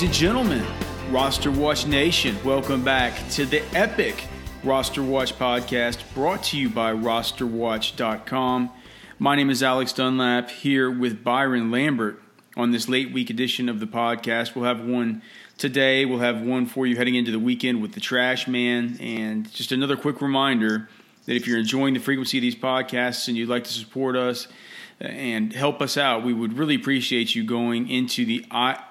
Ladies and gentlemen, Roster Watch Nation, welcome back to the epic Roster Watch podcast brought to you by rosterwatch.com. My name is Alex Dunlap here with Byron Lambert on this late week edition of the podcast. We'll have one today, we'll have one for you heading into the weekend with the Trash Man. And just another quick reminder that if you're enjoying the frequency of these podcasts and you'd like to support us, and help us out, we would really appreciate you going into the i.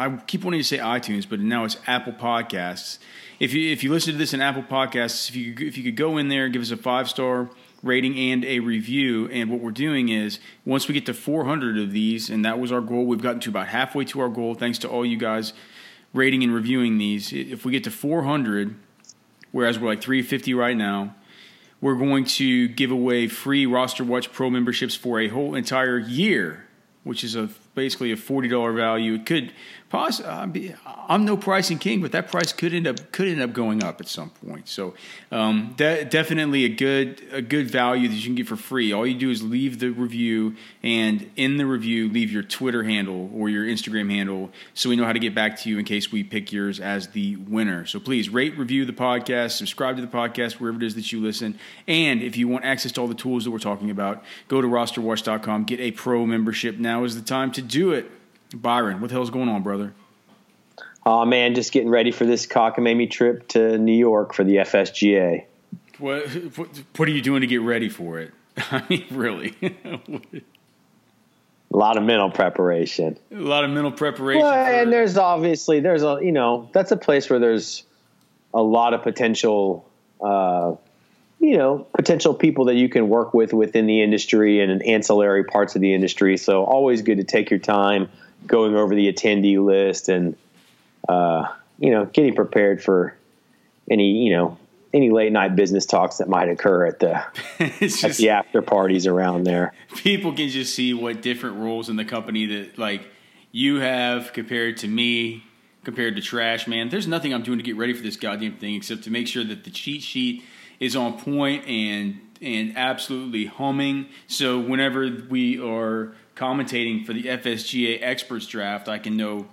I keep wanting to say iTunes, but now it's Apple Podcasts. If you if you listen to this in Apple Podcasts, if you if you could go in there, give us a five star rating and a review. And what we're doing is once we get to 400 of these, and that was our goal, we've gotten to about halfway to our goal. Thanks to all you guys rating and reviewing these. If we get to 400, whereas we're like 350 right now, we're going to give away free Roster Watch Pro memberships for a whole entire year, which is a basically a forty dollar value. It could possibly. I'm no pricing king, but that price could end up could end up going up at some point. So um, de- definitely a good a good value that you can get for free. All you do is leave the review, and in the review, leave your Twitter handle or your Instagram handle, so we know how to get back to you in case we pick yours as the winner. So please rate, review the podcast, subscribe to the podcast wherever it is that you listen, and if you want access to all the tools that we're talking about, go to rosterwatch.com, get a pro membership. Now is the time to do it. Byron, what the hell's going on, brother? Oh man, just getting ready for this cockamamie trip to New York for the FSGA. What what are you doing to get ready for it? I mean, really? a lot of mental preparation. A lot of mental preparation. Well, and there's obviously there's a you know that's a place where there's a lot of potential. Uh, you know, potential people that you can work with within the industry and ancillary parts of the industry. So always good to take your time going over the attendee list and uh, you know, getting prepared for any, you know, any late night business talks that might occur at the just, at the after parties around there. People can just see what different roles in the company that like you have compared to me, compared to Trash Man. There's nothing I'm doing to get ready for this goddamn thing except to make sure that the cheat sheet is on point and and absolutely humming. So whenever we are commentating for the FSGA experts draft, I can know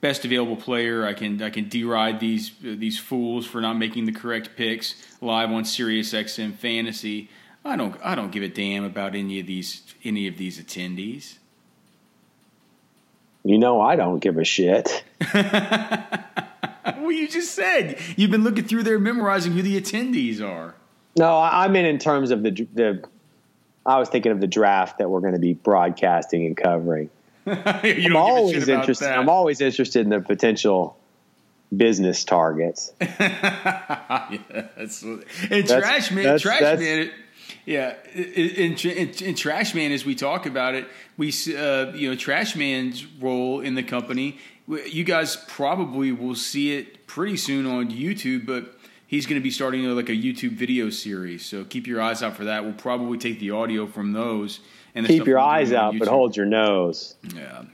best available player. I can I can deride these uh, these fools for not making the correct picks live on SiriusXM Fantasy. I don't I don't give a damn about any of these any of these attendees. You know I don't give a shit. well, you just said you've been looking through there, memorizing who the attendees are. No, I mean in terms of the the. I was thinking of the draft that we're going to be broadcasting and covering. I'm always interested. I'm always interested in the potential business targets. yes. And Trash Man, that's, Trash that's, Man, yeah. In, in, in, Trash Man, as we talk about it, we uh, you know Trash Man's role in the company. You guys probably will see it pretty soon on YouTube, but he's going to be starting uh, like a YouTube video series. So keep your eyes out for that. We'll probably take the audio from those and keep your eyes out, but hold your nose. Yeah.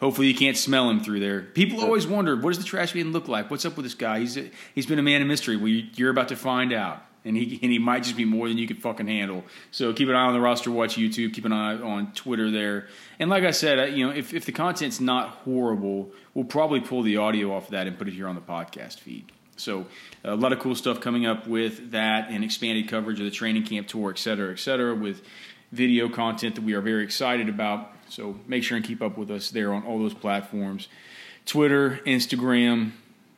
Hopefully you can't smell him through there. People always wonder, what does the trash man look like? What's up with this guy? He's a, he's been a man of mystery. Well, you're about to find out, and he and he might just be more than you can fucking handle. So keep an eye on the roster watch YouTube. Keep an eye on Twitter there. And like I said, you know, if if the content's not horrible, we'll probably pull the audio off of that and put it here on the podcast feed. So a lot of cool stuff coming up with that and expanded coverage of the training camp tour, et cetera, et cetera, with video content that we are very excited about. So make sure and keep up with us there on all those platforms Twitter, Instagram,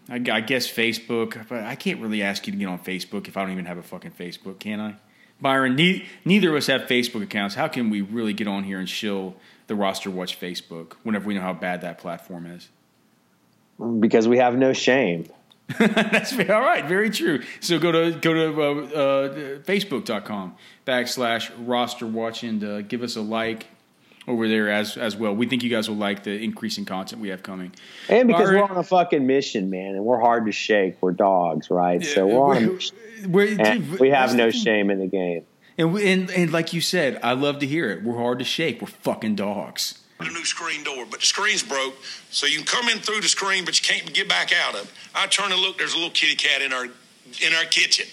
I, guess Facebook, but I can't really ask you to get on Facebook if I don't even have a fucking Facebook, can I? Byron, ne- neither of us have Facebook accounts. How can we really get on here and shill the roster watch Facebook whenever we know how bad that platform is? Because we have no shame. That's all right. Very true. So go to go to uh, uh, facebook.com backslash roster watch and uh, give us a like over there as as well. We think you guys will like the increasing content we have coming. And because we're on a fucking mission, man, and we're hard to shake. We're dogs, right? Yeah, so we're, we're on. We're, dude, we have no shame in the game. And, we, and and like you said, I love to hear it. We're hard to shake. We're fucking dogs a new screen door, but the screen's broke, so you can come in through the screen, but you can't get back out of it. I turn and look, there's a little kitty cat in our in our kitchen.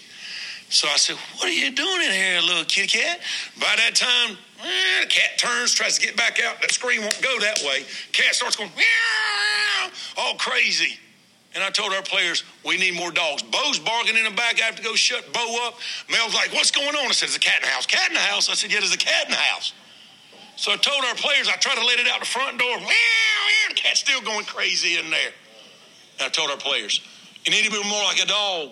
So I said, What are you doing in here, little kitty cat? By that time, the Eh, cat turns, tries to get back out. That screen won't go that way. Cat starts going, Meow! all crazy. And I told our players, we need more dogs. Bo's barking in the back. I have to go shut Bo up. Mel's like, what's going on? I said, there's a cat in the house. Cat in the house? I said, yeah, there's a cat in the house. So I told our players, I tried to let it out the front door. Meow, meow. The cat's still going crazy in there. And I told our players, you need to be more like a dog.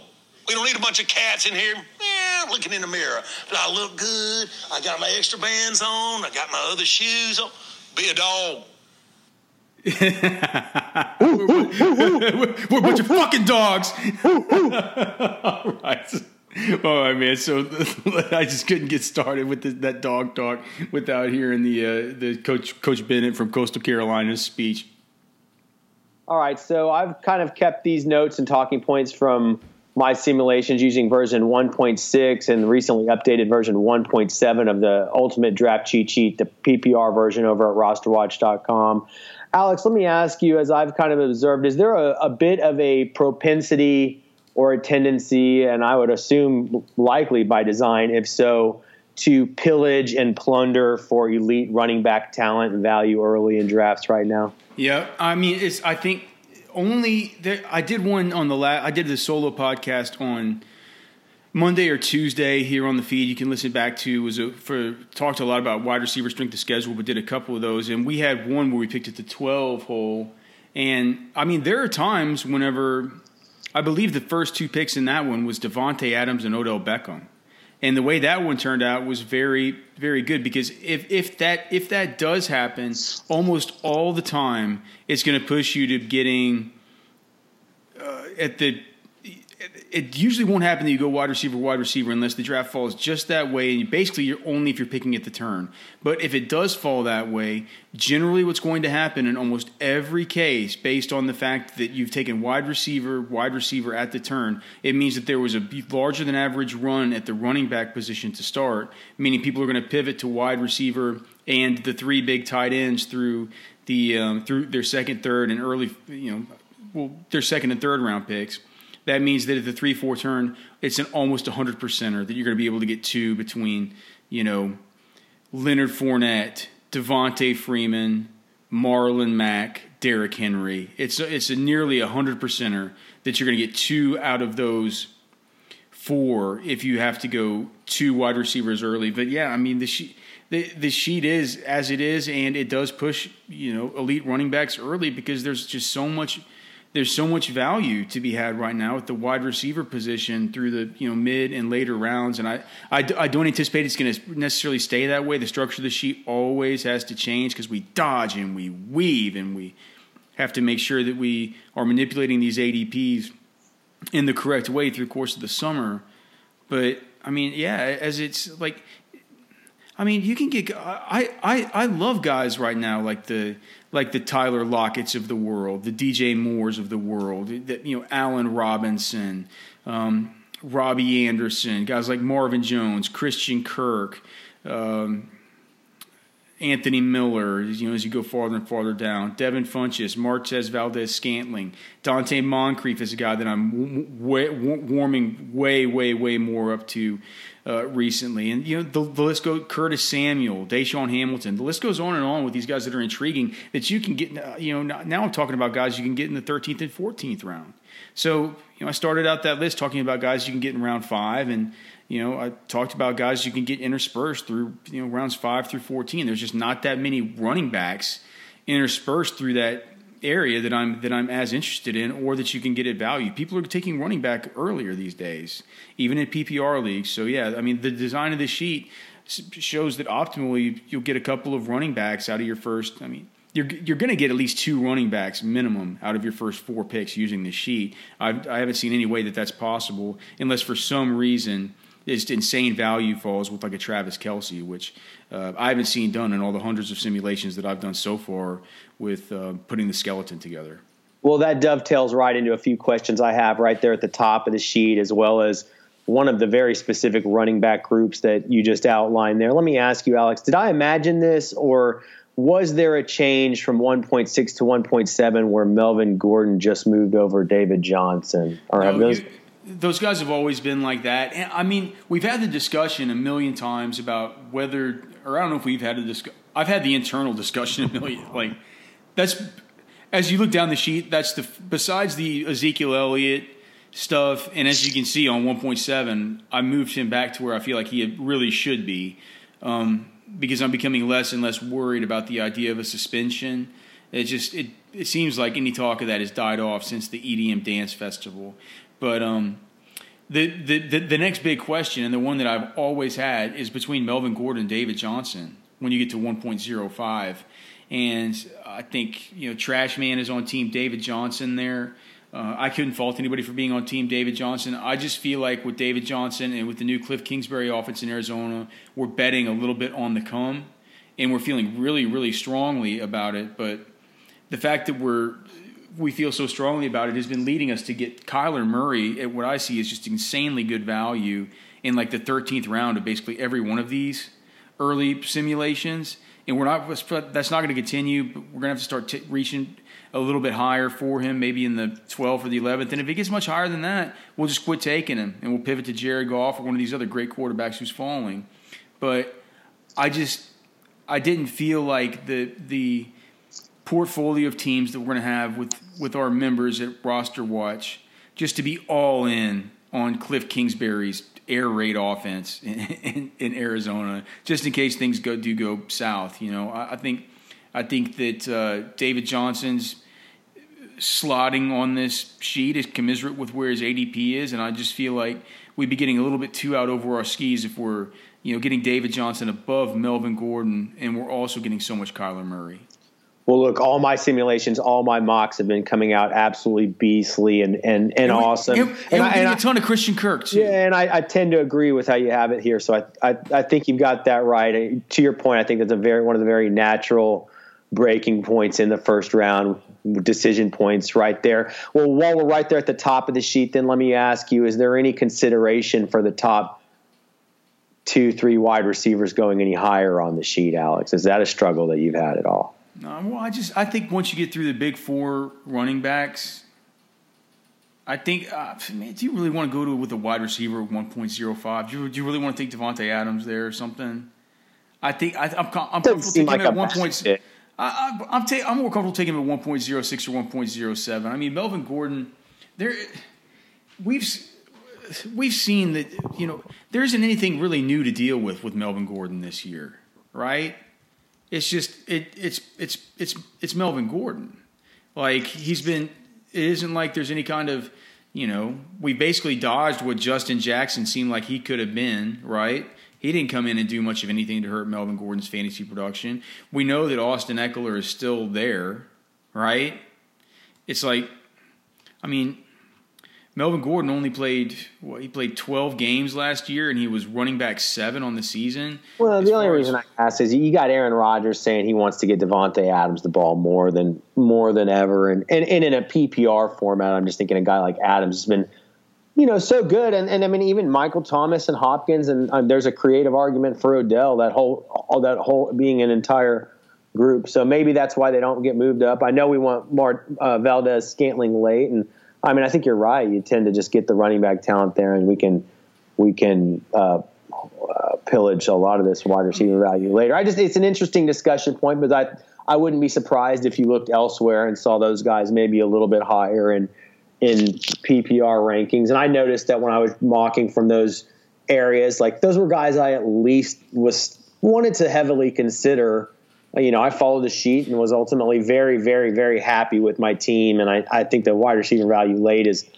We don't need a bunch of cats in here meow, looking in the mirror. Do I look good? I got my extra bands on. I got my other shoes on. Be a dog. We're a bunch of fucking dogs. All right. All right, man. So I just couldn't get started with this, that dog talk without hearing the uh, the coach Coach Bennett from Coastal Carolina's speech. All right, so I've kind of kept these notes and talking points from my simulations using version 1.6 and recently updated version 1.7 of the Ultimate Draft Cheat Sheet, the PPR version over at rosterwatch.com. Alex, let me ask you, as I've kind of observed, is there a, a bit of a propensity or a tendency, and I would assume likely by design, if so, to pillage and plunder for elite running back talent and value early in drafts right now? Yeah, I mean, it's. I think only there, I did one on the last. I did the solo podcast on Monday or Tuesday here on the feed. You can listen back to was a, for talked a lot about wide receiver strength of schedule, but did a couple of those, and we had one where we picked at the twelve hole. And I mean, there are times whenever I believe the first two picks in that one was Davante Adams and Odell Beckham. And the way that one turned out was very, very good because if, if that if that does happen, almost all the time, it's going to push you to getting uh, at the it usually won't happen that you go wide receiver, wide receiver, unless the draft falls just that way. And basically, you're only if you're picking at the turn. But if it does fall that way, generally what's going to happen in almost every case, based on the fact that you've taken wide receiver, wide receiver at the turn, it means that there was a larger than average run at the running back position to start, meaning people are going to pivot to wide receiver and the three big tight ends through the um, through their second, third, and early, you know, well, their second and third round picks that means that at the three four turn, it's an almost hundred percenter that you're going to be able to get two between you know Leonard Fournette, Devonta Freeman, Marlon Mack, Derrick Henry. It's a, it's a nearly a hundred percenter that you're going to get two out of those four if you have to go two wide receivers early. But yeah, I mean the the the sheet is as it is, and it does push you know elite running backs early because there's just so much there's so much value to be had right now at the wide receiver position through the you know mid and later rounds, and I I, I don't anticipate it's going to necessarily stay that way. The structure of the sheet always has to change because we dodge and we weave and we have to make sure that we are manipulating these ADPs in the correct way through the course of the summer. But I mean, yeah, as it's like I mean, you can get. I, I I love guys right now like the like the Tyler Lockett's of the world, the DJ Moores of the world, that you know Allen Robinson, um, Robbie Anderson, guys like Marvin Jones, Christian Kirk, um, Anthony Miller. You know, as you go farther and farther down, Devin Funchess, Marquez Valdes Scantling, Donte Moncrief is a guy that I'm way, warming way, way, way more up to uh, recently, and you know the, the, list goes. Curtis Samuel, DaeSean Hamilton. The list goes on and on with these guys that are intriguing that you can get. Uh, you know, now I'm talking about guys you can get in the 13th and 14th round. So you know, I started out that list talking about guys you can get in round five, and you know, I talked about guys you can get interspersed through you know rounds five through 14. There's just not that many running backs interspersed through that area that I'm that I'm as interested in, or that you can get at value. People are taking running back earlier these days, even in PPR leagues. So yeah, I mean the design of the sheet shows that optimally you'll get a couple of running backs out of your first. I mean. You're, you're going to get at least two running backs minimum out of your first four picks using the sheet. I've, I haven't seen any way that that's possible unless for some reason just insane value falls with like a Travis Kelce, which uh, I haven't seen done in all the hundreds of simulations that I've done so far with uh, putting the skeleton together. Well, that dovetails right into a few questions I have right there at the top of the sheet, as well as one of the very specific running back groups that you just outlined there. Let me ask you, Alex, did I imagine this or was there a change from 1.6 to 1.7 where Melvin Gordon just moved over David Johnson? Or no, have those? You, those guys have always been like that. And I mean, we've had the discussion a million times about whether, or I don't know if we've had a discussion. I've had the internal discussion a million. Like, that's as you look down the sheet, that's the besides the Ezekiel Elliott stuff, and as you can see on 1.7, I moved him back to where I feel like he really should be, um, because I'm becoming less and less worried about the idea of a suspension. It just it it seems like any talk of that has died off since the EDM dance festival, but um. The, the, the, the next big question, and the one that I've always had, is between Melvin Gordon and David Johnson when you get to 1.05. And I think, you know, Trash Man is on team David Johnson there. Uh, I couldn't fault anybody for being on team David Johnson. I just feel like with David Johnson and with the new Cliff Kingsbury offense in Arizona, we're betting a little bit on the come, and we're feeling really, really strongly about it. But the fact that we're we feel so strongly about it has been leading us to get Kyler Murray at what I see is just insanely good value in like the 13th round of basically every one of these early simulations. And we're not that's not going to continue. But we're going to have to start t- reaching a little bit higher for him, maybe in the 12th or the 11th. And if it gets much higher than that, we'll just quit taking him and we'll pivot to Jared Goff or one of these other great quarterbacks who's falling. But I just I didn't feel like the the portfolio of teams that we're going to have with with our members at Roster Watch just to be all in on Cliff Kingsbury's air raid offense in, in, in Arizona, just in case things go do go south. You know, I, I think I think that uh, David Johnson's slotting on this sheet is commiserate with where his ADP is, and I just feel like we'd be getting a little bit too out over our skis if we're you know getting David Johnson above Melvin Gordon, and we're also getting so much Kyler Murray. Well, look, all my simulations, all my mocks have been coming out absolutely beastly and and, and, and awesome. And, and, and, I, and a ton of Christian Kirk too. Yeah, and I, I, tend to agree with how you have it here. So I, I, I think you've got that right. To your point, I think that's a very one of the very natural breaking points in the first round, decision points right there. Well, while we're right there at the top of the sheet, then let me ask you: Is there any consideration for the top? Two, three wide receivers going any higher on the sheet, Alex? Is that a struggle that you've had at all? No, well, I just I think once you get through the big four running backs, I think uh, man, do you really want to go to with a wide receiver one point zero five? Do you, do you really want to take Davante Adams there or something? I think I, am comfortable taking like him at one point. I, I, I'm ta- I'm more comfortable taking him at one point zero six or one point zero seven. I mean, Melvin Gordon, there we've we've seen that you know there isn't anything really new to deal with with Melvin Gordon this year, right? It's just it it's it's it's it's Melvin Gordon. Like he's been it isn't like there's any kind of you know, we basically dodged what Justin Jackson seemed like he could have been, right? He didn't come in and do much of anything to hurt Melvin Gordon's fantasy production. We know that Austin Ekeler is still there, right? It's like, I mean, Melvin Gordon only played what he played 12 games last year, and he was running back seven on the season. Well, the only reason as, I ask is you got Aaron Rodgers saying he wants to get Davante Adams the ball more than more than ever, and, and and in a PPR format, I'm just thinking a guy like Adams has been, you know, so good, and and I mean even Michael Thomas and Hopkins, and um, there's a creative argument for Odell that whole all that whole being an entire group. So maybe that's why they don't get moved up. I know we want more uh, Valdes-Scantling late and I mean, I think you're right. You tend to just get the running back talent there, and we can we can uh, uh, pillage a lot of this wide receiver value later. I just it's an interesting discussion point, but I I wouldn't be surprised if you looked elsewhere and saw those guys maybe a little bit higher in in PPR rankings. And I noticed that when I was mocking from those areas, like those were guys I at least was wanted to heavily consider you know, I followed the sheet and was ultimately very, very, very happy with my team. And I, I think the wide receiver value late is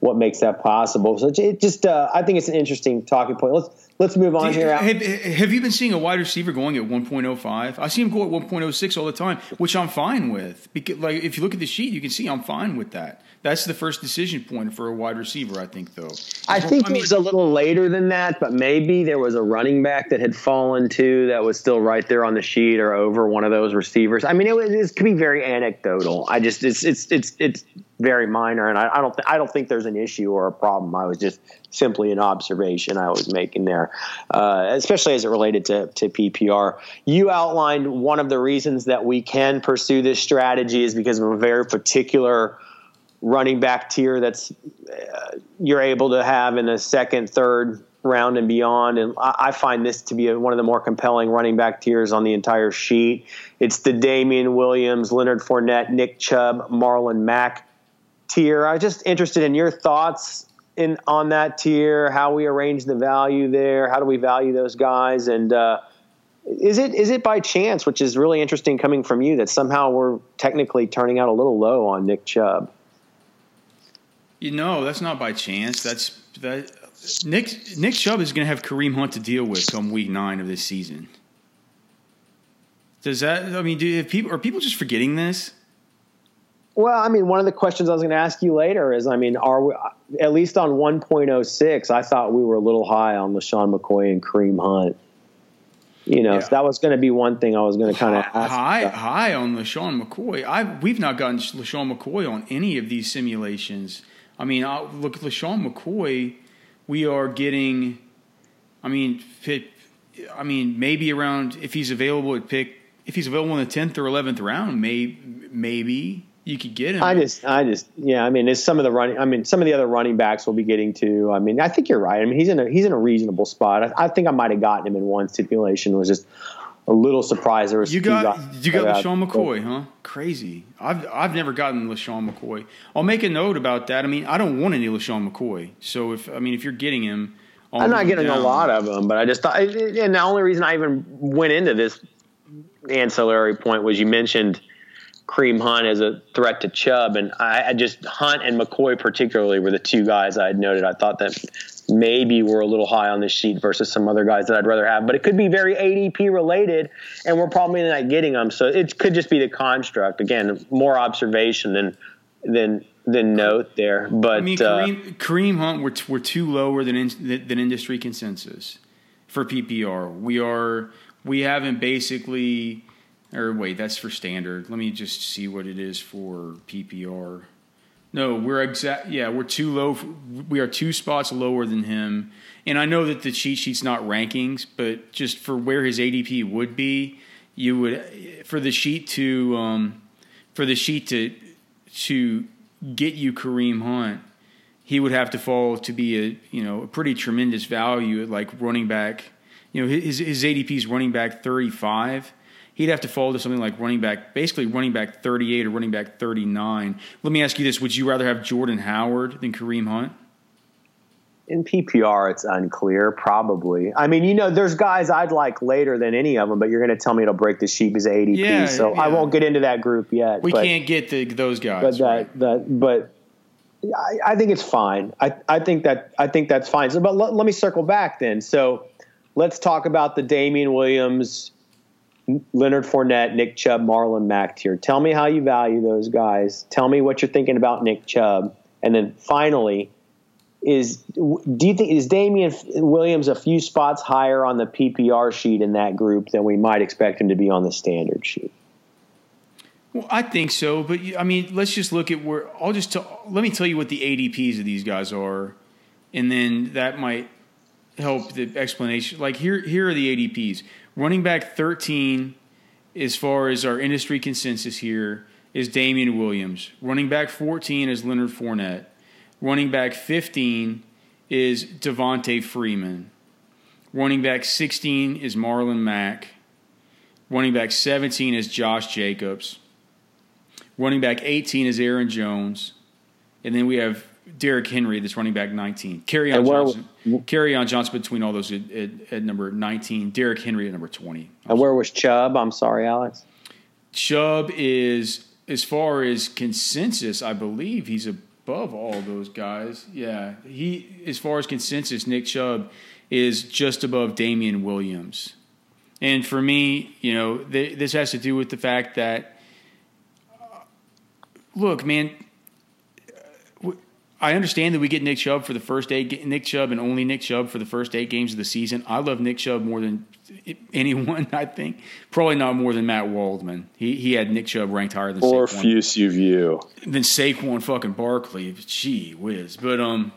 what makes that possible. So it just, uh, I think it's an interesting talking point. Let's let's move on you, here. Have, have, you been seeing a wide receiver going at 1.05? I see him go at 1.06 all the time, which I'm fine with. Because, like, if you look at the sheet, you can see I'm fine with that. That's the first decision point for a wide receiver, I think, though. I think I mean, it was a little later than that, but maybe there was a running back that had fallen too that was still right there on the sheet or over one of those receivers. I mean, it, was, it could be very anecdotal. I just it's it's it's it's very minor, and I, I don't th- I don't think there's an issue or a problem. I was just simply an observation I was making there, uh, especially as it related to to PPR. You outlined one of the reasons that we can pursue this strategy is because of a very particular running back tier that's uh, you're able to have in the second, third round and beyond. And I, find this to be one of the more compelling running back tiers on the entire sheet. It's the Damien Williams, Leonard Fournette, Nick Chubb, Marlon Mack tier. I'm just interested in your thoughts in on that tier, how we arrange the value there, how do we value those guys, and uh, is it is it by chance, which is really interesting coming from you, that somehow we're technically turning out a little low on Nick Chubb? You know, that's not by chance. That's that. Nick Nick Chubb is going to have Kareem Hunt to deal with come week nine of this season. Does that? I mean, do people are people just forgetting this? Well, I mean, one of the questions I was going to ask you later is, I mean, are we at least on 1.06? I thought we were a little high on LeSean McCoy and Kareem Hunt. You know, yeah. that was going to be one thing I was going to kind of high about. high on LeSean McCoy. I we've not gotten LeSean McCoy on any of these simulations. I mean, I, look LeSean McCoy. We are getting, I mean, I mean, maybe around if he's available at pick, if he's available in the tenth or eleventh round, may, maybe you could get him. I just, I just, yeah. I mean, it's some of the running. I mean, some of the other running backs will be getting to. I mean, I think you're right. I mean, he's in a he's in a reasonable spot. I, I think I might have gotten him in one stipulation. Was just a little surprised there was you got you got LeSean McCoy, huh? Crazy. I've I've never gotten LeSean McCoy. I'll make a note about that. I mean, I don't want any LeSean McCoy. So if I mean if you're getting him, I'm not getting down. a lot of them, but I just thought, and the only reason I even went into this ancillary point was you mentioned Kareem Hunt as a threat to Chubb, and I, I just Hunt and McCoy particularly were the two guys I had noted. I thought that maybe we're a little high on this sheet versus some other guys that I'd rather have. But it could be very ADP related, and we're probably not getting them. So it could just be the construct. Again, more observation than than than note there. But I mean, Kareem, uh, Kareem Hunt, we're, we're too lower than in, than industry consensus for PPR. We are we haven't basically. Or wait, that's for standard. Let me just see what it is for PPR. No, we're exact. Yeah, we're too low. We are two spots lower than him. And I know that the cheat sheet's not rankings, but just for where his ADP would be, you would for the sheet to um, for the sheet to to get you Kareem Hunt, he would have to fall to be a you know a pretty tremendous value at like running back. You know his his ADP is running back thirty five he'd have to fall to something like running back, basically running back 38 or running back 39. Let me ask you this: Would you rather have Jordan Howard than Kareem Hunt? In PPR, it's unclear. Probably. I mean, you know, there's guys I'd like later than any of them, but you're going to tell me it'll break the sheet because of ADP. Yeah, so yeah. I won't get into that group yet. We but, can't get the, those guys. But that, right? that, but I, I, think it's fine. I, I think that I think that's fine. So, but let, let me circle back then. So, let's talk about the Damien Williams Leonard Fournette, Nick Chubb, Marlon Mack tier. Tell me how you value those guys. Tell me what you're thinking about Nick Chubb, and then finally, is do you think is Damien Williams a few spots higher on the PPR sheet in that group than we might expect him to be on the standard sheet? Well, I think so, but I mean, let's just look at where I'll just tell, let me tell you what the ADPs of these guys are, and then that might help the explanation. Like here, here are the ADPs. Running back 13, as far as our industry consensus here, is Damien Williams. Running back 14 is Leonard Fournette. Running back 15 is Devonta Freeman. Running back 16 is Marlon Mack. Running back 17 is Josh Jacobs. Running back 18 is Aaron Jones. And then we have Derrick Henry, that's running back 19. Kerryon Johnson. Kerryon Johnson between all those at, at, at, number 19. Derrick Henry at number 20. And where was Chubb? I'm sorry, Alex. Chubb is, as far as consensus, I believe he's above all those guys. Yeah. He, as far as consensus, Nick Chubb is just above Damien Williams. And for me, you know, th- this has to do with the fact that, uh, look, man, I understand that we get Nick Chubb for the first eight, Nick Chubb and only Nick Chubb for the first eight games of the season. I love Nick Chubb more than anyone. I think probably not more than Matt Waldman. He he had Nick Chubb ranked higher than or Fuse you than Saquon fucking Barkley. Gee whiz, but um,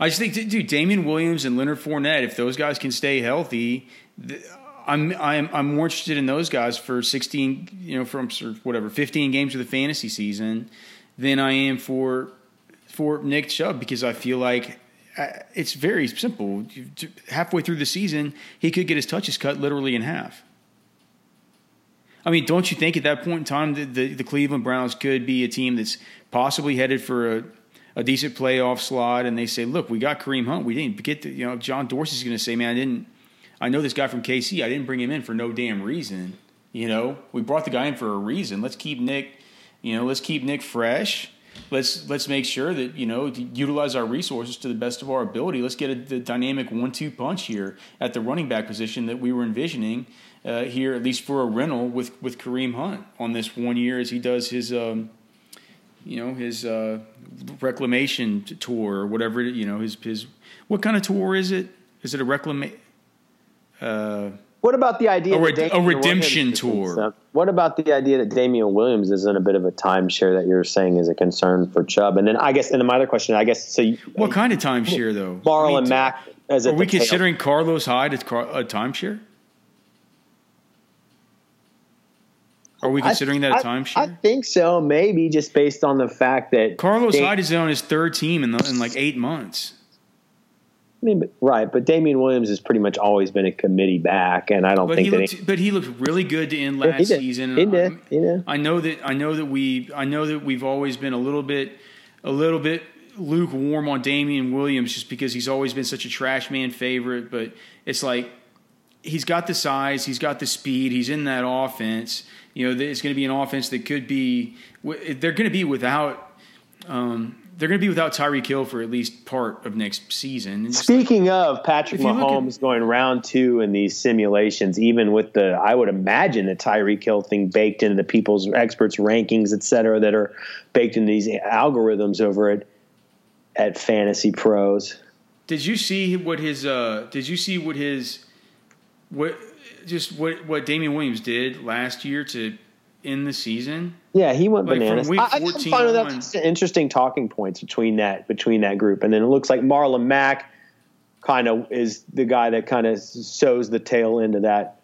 I just think, dude, Damien Williams and Leonard Fournette, if those guys can stay healthy. I'm I'm I'm more interested in those guys for 16, you know, from whatever 15 games of the fantasy season than I am for for Nick Chubb because I feel like uh, it's very simple. Halfway through the season, he could get his touches cut literally in half. I mean, don't you think at that point in time the, the, the Cleveland Browns could be a team that's possibly headed for a, a, decent playoff slot, and they say, "Look, we got Kareem Hunt. We didn't get the, you know John Dorsey's going to say, man, I didn't. I know this guy from KC. I didn't bring him in for no damn reason. You know, we brought the guy in for a reason. Let's keep Nick. You know, let's keep Nick fresh." Let's let's make sure that you know utilize our resources to the best of our ability. Let's get a, the dynamic one-two punch here at the running back position that we were envisioning, uh, here, at least for a rental with with Kareem Hunt on this one year as he does his. Um, you know his uh, reclamation tour or whatever you know his his what kind of tour is it? Is it a reclamation? Uh, what about the idea? A, re- a redemption tour. What about the idea that Damien Williams is in a bit of a timeshare that you're saying is a concern for Chubb? And then I guess, and then my other question, I guess, so you, what kind of timeshare though? I mean, Mack as are we considering tail? Carlos Hyde as a timeshare? Are we considering I, that a timeshare? I, I, think so, maybe just based on the fact that Carlos Hyde is on his third team in, the, in like eight months. I mean, but, right, but Damien Williams has pretty much always been a committee back, and I don't but think he that. Looked, he, but he looked really good to end last he season. He did. He did. I know that. I know that we. I know that we've always been a little bit, a little bit lukewarm on Damien Williams just because he's always been such a trash man favorite. But it's like he's got the size, he's got the speed, he's in that offense. You know, it's going to be an offense that could be. They're going to be without. Um, they're going to be without Tyreek Hill for at least part of next season. Speaking like, of Patrick Mahomes at, going round two in these simulations, even with the, I would imagine the Tyreek Hill thing baked into the people's experts rankings, et cetera, that are baked in these algorithms over at at Fantasy Pros. Did you see what his? uh Did you see what his? What just what what Damien Williams did last year to end the season. Yeah, he went like bananas. I, I find that. interesting talking points between that between that group, and then it looks like Marlon Mack kind of is the guy that kind of sows the tail into that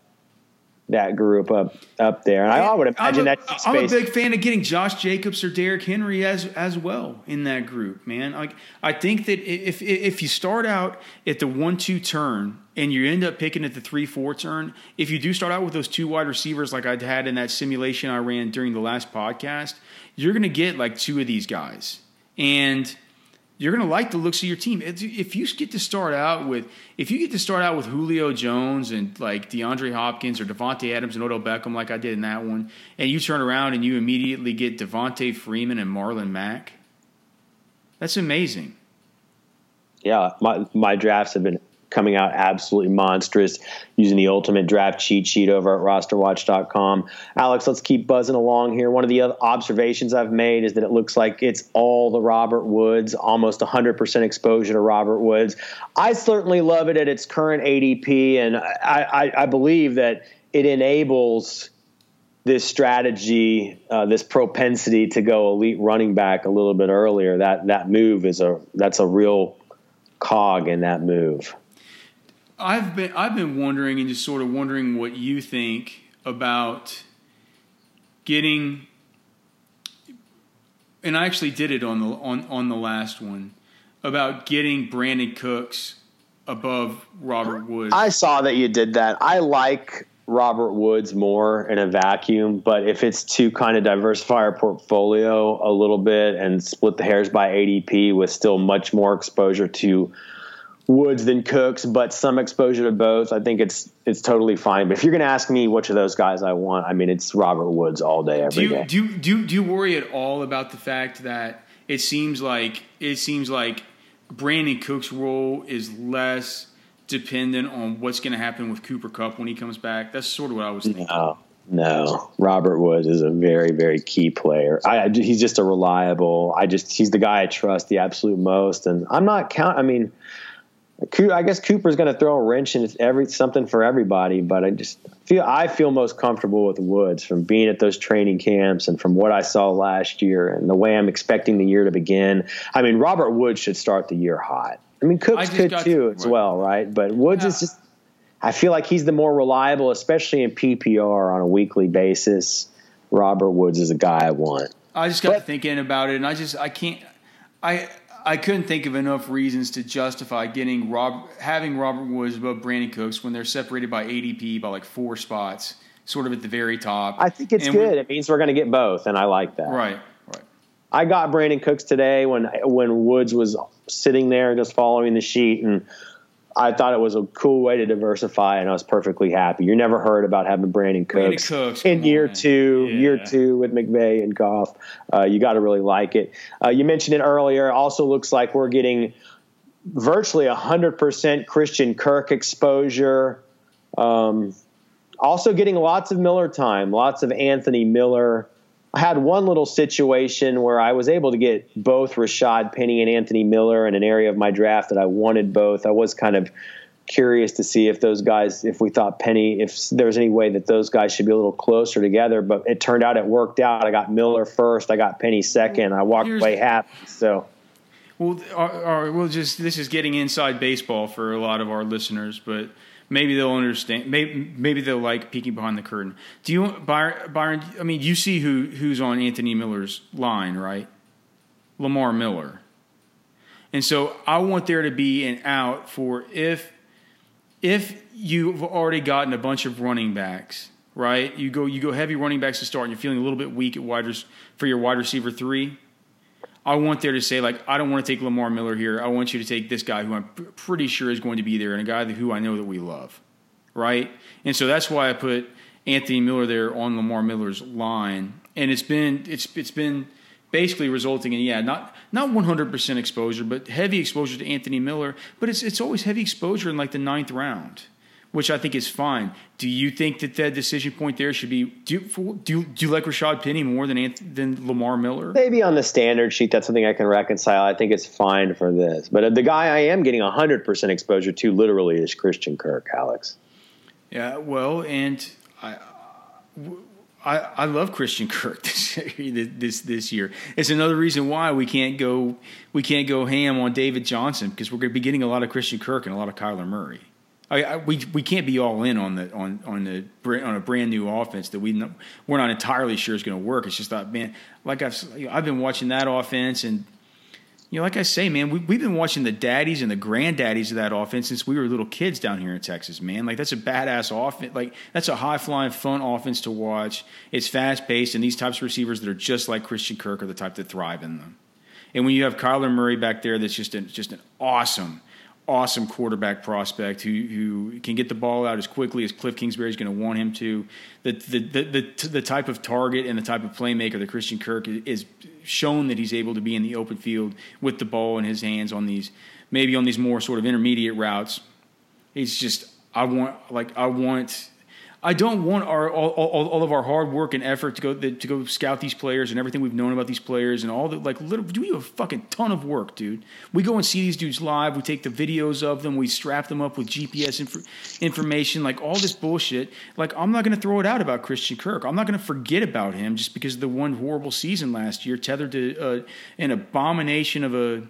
that group up up there. And I, I would imagine I'm a, that. I'm a big fan of getting Josh Jacobs or Derrick Henry as as well in that group, man. Like I think that if if you start out at the one two turn and you end up picking at the three four turn, if you do start out with those two wide receivers like I'd had in that simulation I ran during the last podcast, you're going to get like two of these guys and you're going to like the looks of your team. If you get to start out with, if you get to start out with Julio Jones and like DeAndre Hopkins or Davante Adams and Odell Beckham, like I did in that one, and you turn around and you immediately get Devonta Freeman and Marlon Mack, that's amazing. Yeah, my my drafts have been coming out absolutely monstrous using the ultimate draft cheat sheet over at rosterwatch.com. Alex, let's keep buzzing along here. One of the observations I've made is that it looks like it's all the Robert Woods, almost 100% exposure to Robert Woods. I certainly love it at its current ADP, and I, I, I believe that it enables this strategy, uh, this propensity to go elite running back a little bit earlier. That that move is a that's a real cog in that move. I've been I've been wondering and just sort of wondering what you think about getting and I actually did it on the on, on the last one about getting Brandin Cooks above Robert Woods. I saw that you did that. I like Robert Woods more in a vacuum, but if it's to kind of diversify our portfolio a little bit and split the hairs by ADP with still much more exposure to Woods than Cooks, but some exposure to both. I think it's it's totally fine. But if you're going to ask me which of those guys I want, I mean, it's Robert Woods all day, every do you, day. Do you, do you, do you worry at all about the fact that it seems like it seems like Brandin Cook's role is less dependent on what's going to happen with Cooper Kupp when he comes back? That's sort of what I was thinking. No, no. Robert Woods is a very, very key player. I, he's just a reliable. I just he's the guy I trust the absolute most, and I'm not count. I mean I guess Cooper's going to throw a wrench in It's every something for everybody, but I just feel I feel most comfortable with Woods from being at those training camps and from what I saw last year and the way I'm expecting the year to begin. I mean, Robert Woods should start the year hot. I mean, Cooks could too as well, right? But Woods yeah. is just I feel like he's the more reliable, especially in PPR on a weekly basis. Robert Woods is a guy I want. I just got but, thinking about it, and I just I can't I I couldn't think of enough reasons to justify getting Rob having Robert Woods above Brandin Cooks when they're separated by ADP by like four spots, sort of at the very top. I think it's And good. we- It means we're going to get both, and I like that. right, right. I got Brandin Cooks today when when Woods was sitting there just following the sheet, and I thought it was a cool way to diversify, and I was perfectly happy. You're never heard about having Brandin Brandin Cooks, Cooks, in year on. two, year two with McVay and Goff. Uh, you got to really like it. Uh, you mentioned it earlier. It Also, looks like we're getting virtually 100% Christian Kirk exposure. Um, also, getting lots of Miller time, lots of Anthony Miller. I had one little situation where I was able to get both Rashad Penny and Anthony Miller in an area of my draft that I wanted both. I was kind of curious to see if those guys, if we thought Penny, if there was any way that those guys should be a little closer together, but it turned out it worked out. I got Miller first, I got Penny second. I walked Here's- away happy. So, Well, our, uh, our, uh, we'll just this is getting inside baseball for a lot of our listeners, but maybe they'll understand. Maybe maybe they'll like peeking behind the curtain. Do you, Byron? I mean, you see who who's on Anthony Miller's line, right? Lamar Miller. And so I want there to be an out for if if you've already gotten a bunch of running backs, right? You go you go heavy running backs to start, and you're feeling a little bit weak at wide for your wide receiver three. I want there to say like I don't want to take Lamar Miller here. I want you to take this guy who I'm pr- pretty sure is going to be there, and a guy who I know that we love, right? And so that's why I put Anthony Miller there on Lamar Miller's line, and it's been it's it's been basically resulting in yeah not not 100% exposure, but heavy exposure to Anthony Miller, but it's it's always heavy exposure in like the ninth round. Which I think is fine. Do you think that that decision point there should be? Do you, do you, do you like Rashad Penny more than Anth- than Lamar Miller? maybe on the standard sheet, that's something I can reconcile. I think it's fine for this. But uh, the guy I am getting 100% exposure to literally is Christian Kirk, Alex. Yeah, well, and I, I, I love Christian Kirk this this this year. It's another reason why we can't go we can't go ham on David Johnson because we're going to be getting a lot of Christian Kirk and a lot of Kyler Murray. I, I, we we can't be all in on the on on the on a brand new offense that we we're not entirely sure is going to work. It's just that man, like I've I've been watching that offense and you know, like I say, man, we, we've been watching the daddies and the granddaddies of that offense since we were little kids down here in Texas, man. Like, that's a badass offense. Like, that's a high flying, fun offense to watch. It's fast paced, and these types of receivers that are just like Christian Kirk are the type that thrive in them. And when you have Kyler Murray back there, that's just an, just an awesome, awesome quarterback prospect who who can get the ball out as quickly as Cliff Kingsbury is going to want him to. The the, the the the type of target and the type of playmaker that Christian Kirk is, shown that he's able to be in the open field with the ball in his hands on these maybe on these more sort of intermediate routes. It's just I want like I want I don't want our all, all, all of our hard work and effort to go to go scout these players and everything we've known about these players and all the like. Literally, we have a fucking ton of work, dude. We go and see these dudes live. We take the videos of them. We strap them up with GPS inf- information, like all this bullshit. Like I'm not going to throw it out about Christian Kirk. I'm not going to forget about him just because of the one horrible season last year, tethered to uh, an abomination of a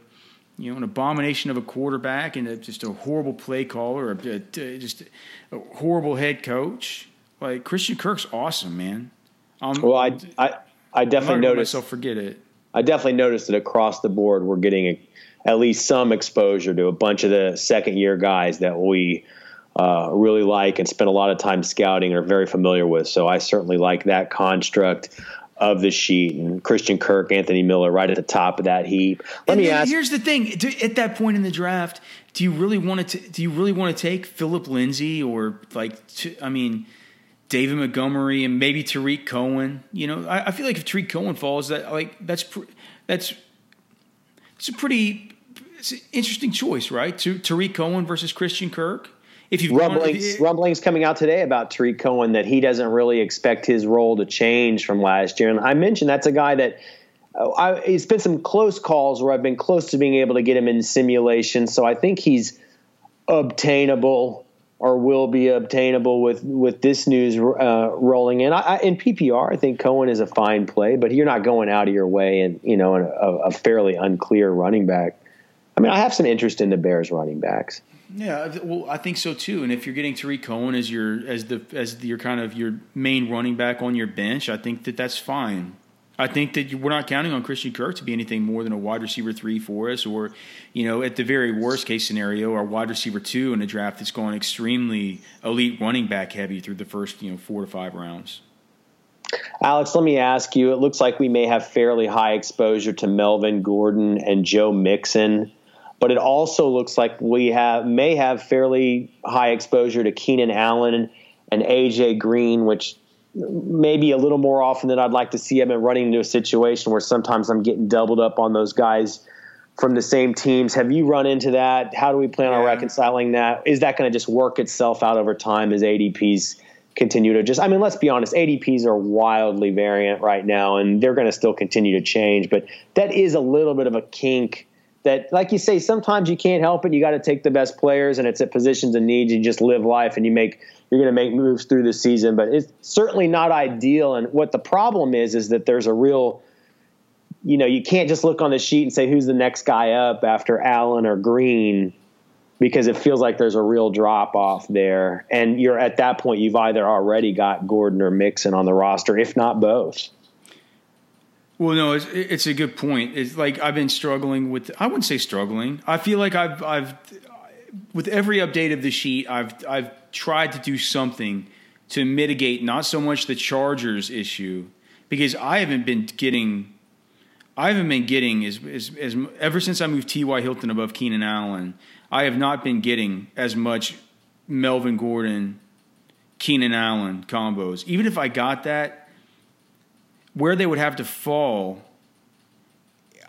you know, an abomination of a quarterback and a, just a horrible play caller, or a, a- just a horrible head coach. Like Christian Kirk's awesome, man. Um, Well, I, I, I definitely noticed. myself forget it. I definitely noticed that across the board, we're getting a, at least some exposure to a bunch of the second year guys that we uh, really like and spend a lot of time scouting and are very familiar with. So I certainly like that construct of the sheet and Christian Kirk, Anthony Miller, right at the top of that heap. Let And me ask. Here's the thing: at that point in the draft, do you really want to? Do you really want to take Phillip Lindsay or like? I mean, David Montgomery and maybe Tarik Cohen. You know, I, I feel like if Tarik Cohen falls, that like that's pr- that's it's a pretty it's an interesting choice, right? To Tarik Cohen versus Christian Kirk. If you've gone- rumblings, if- rumblings coming out today about Tarik Cohen that he doesn't really expect his role to change from last year. And I mentioned that's a guy that uh, I, it's been some close calls where I've been close to being able to get him in simulation. So I think he's obtainable or will be obtainable with with this news uh, rolling in. I, I, in PPR, I think Cohen is a fine play, but you're not going out of your way and you know a, a fairly unclear running back. I mean, I have some interest in the Bears running backs. Yeah, well, I think so too. And if you're getting Tarik Cohen as your as the as your kind of your main running back on your bench, I think that that's fine. I think that we're not counting on Christian Kirk to be anything more than a wide receiver three for us, or you know, at the very worst case scenario, our wide receiver two in a draft that's going extremely elite running back heavy through the first you know four to five rounds. Alex, let me ask you. It looks like we may have fairly high exposure to Melvin Gordon and Joe Mixon, but it also looks like we have may have fairly high exposure to Keenan Allen and AJ Green, which maybe a little more often than I'd like to see. I've been running into a situation where sometimes I'm getting doubled up on those guys from the same teams. Have you run into that? How do we plan yeah. on reconciling that? Is that going to just work itself out over time as ADPs continue to just? I mean, let's be honest. ADPs are wildly variant right now, and they're going to still continue to change. But that is a little bit of a kink. That, like you say, sometimes you can't help it. You got to take the best players, and it's at positions and needs You just live life, and you make you're going to make moves through the season, but it's certainly not ideal. And what the problem is, is that there's a real, you know, you can't just look on the sheet and say who's the next guy up after Allen or Green because it feels like there's a real drop off there. And you're at that point, you've either already got Gordon or Mixon on the roster, if not both. Well, no, it's, it's a good point. It's like I've been struggling with. I wouldn't say struggling. I feel like I've I've with every update of the sheet, I've I've tried to do something to mitigate not so much the Chargers issue because I haven't been getting I haven't been getting as, as, as ever since I moved T.Y. Hilton above Keenan Allen. I have not been getting as much Melvin Gordon, Keenan Allen combos. Even if I got that, where they would have to fall,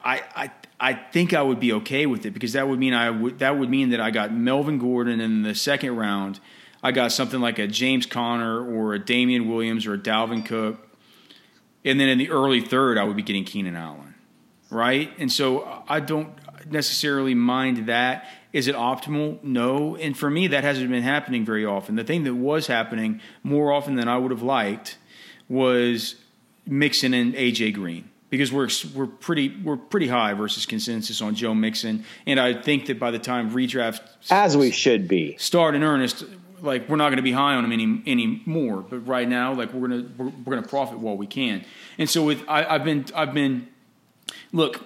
I, I I think I would be okay with it because that would mean I would that would mean that I got Melvin Gordon in the second round. I got something like a James Conner or a Damien Williams or a Dalvin Cook. And then in the early third, I would be getting Keenan Allen. Right? And so I don't necessarily mind that. Is it optimal? No. And for me, that hasn't been happening very often. The thing that was happening more often than I would have liked was Mixon and AJ Green because we're we're pretty we're pretty high versus consensus on Joe Mixon, and I think that by the time redraft as we should be start in earnest, like we're not going to be high on him any anymore. But right now, like we're gonna we're, we're gonna profit while we can. And so with I, I've been I've been look.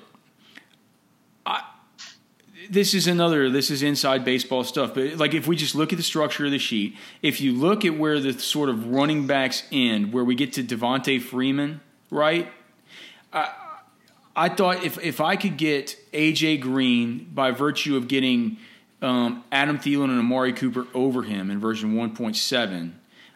This is another this is inside baseball stuff but like if we just look at the structure of the sheet if you look at where the sort of running backs end where we get to Devonta Freeman right? I, I thought if if I could get AJ Green by virtue of getting um, Adam Thielen and Amari Cooper over him in version 1.7,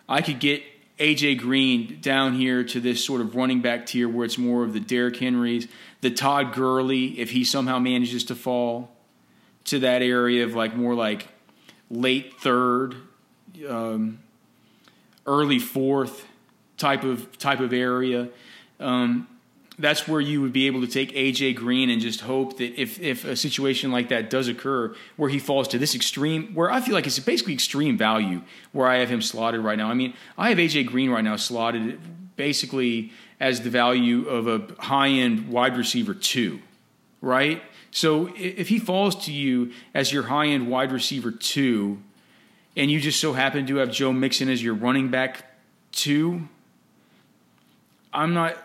I could get AJ Green down here to this sort of running back tier where it's more of the Derrick Henrys, the Todd Gurley, if he somehow manages to fall to that area of like more like late third, um, early fourth type of type of area. Um, that's where you would be able to take AJ Green and just hope that if if a situation like that does occur where he falls to this extreme where I feel like it's basically extreme value where I have him slotted right now. I mean, I have AJ Green right now slotted basically as the value of a high-end wide receiver 2, right? So if he falls to you as your high-end wide receiver 2 and you just so happen to have Joe Mixon as your running back 2, I'm not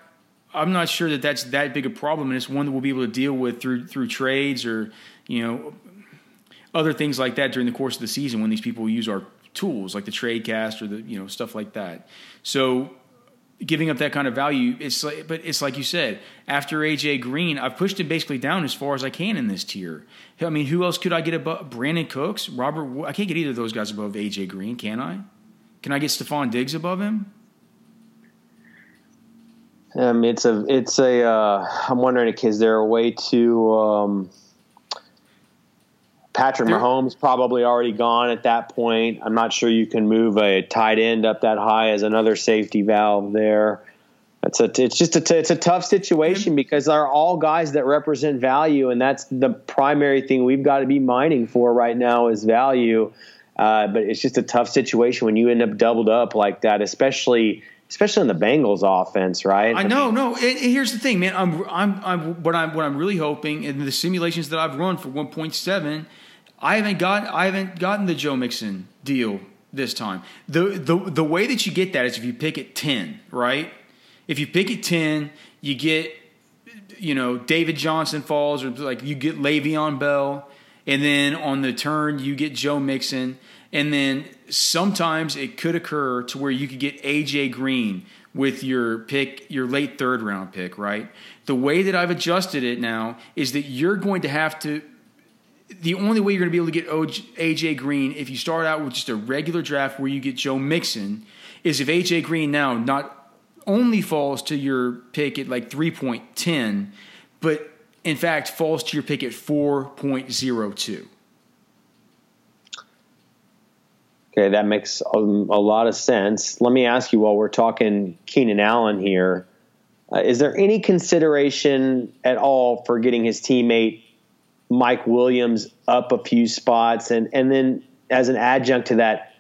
I'm not sure that that's that big a problem, and it's one that we'll be able to deal with through through trades or you know other things like that during the course of the season when these people use our tools like the trade cast or the you know stuff like that. So giving up that kind of value, it's like, but it's like you said. After AJ Green, I've pushed him basically down as far as I can in this tier. I mean, who else could I get above? Brandin Cooks, Robert. I can't get either of those guys above AJ Green, can I? Can I get Stefon Diggs above him? Um, it's a, it's a. Uh, I'm wondering, is there a way to? Um, Patrick there, Mahomes probably already gone at that point. I'm not sure you can move a tight end up that high as another safety valve there. It's a, it's just a, it's a tough situation because they're all guys that represent value, and that's the primary thing we've got to be mining for right now is value. Uh, but it's just a tough situation when you end up doubled up like that, especially especially in the Bengals offense, right? I know, no. And, and here's the thing, man. I'm, I'm, I'm, what I'm, what I'm really hoping, in the simulations that I've run for 1.7, I haven't got, I haven't gotten the Joe Mixon deal this time. The, the, the way that you get that is if you pick at 10, right? If you pick at 10, you get, you know, David Johnson falls, or like you get Le'Veon Bell, and then on the turn you get Joe Mixon, and then sometimes it could occur to where you could get AJ Green with your pick, your late third round pick, right? The way that I've adjusted it now is that you're going to have to. The only way you're going to be able to get AJ Green if you start out with just a regular draft where you get Joe Mixon is if AJ Green now not only falls to your pick at like 3.10, but in fact falls to your pick at 4.02. Okay, that makes a, lot of sense. Let me ask you while we're talking Keenan Allen here, uh, is there any consideration at all for getting his teammate Mike Williams up a few spots? And, and then as an adjunct to that,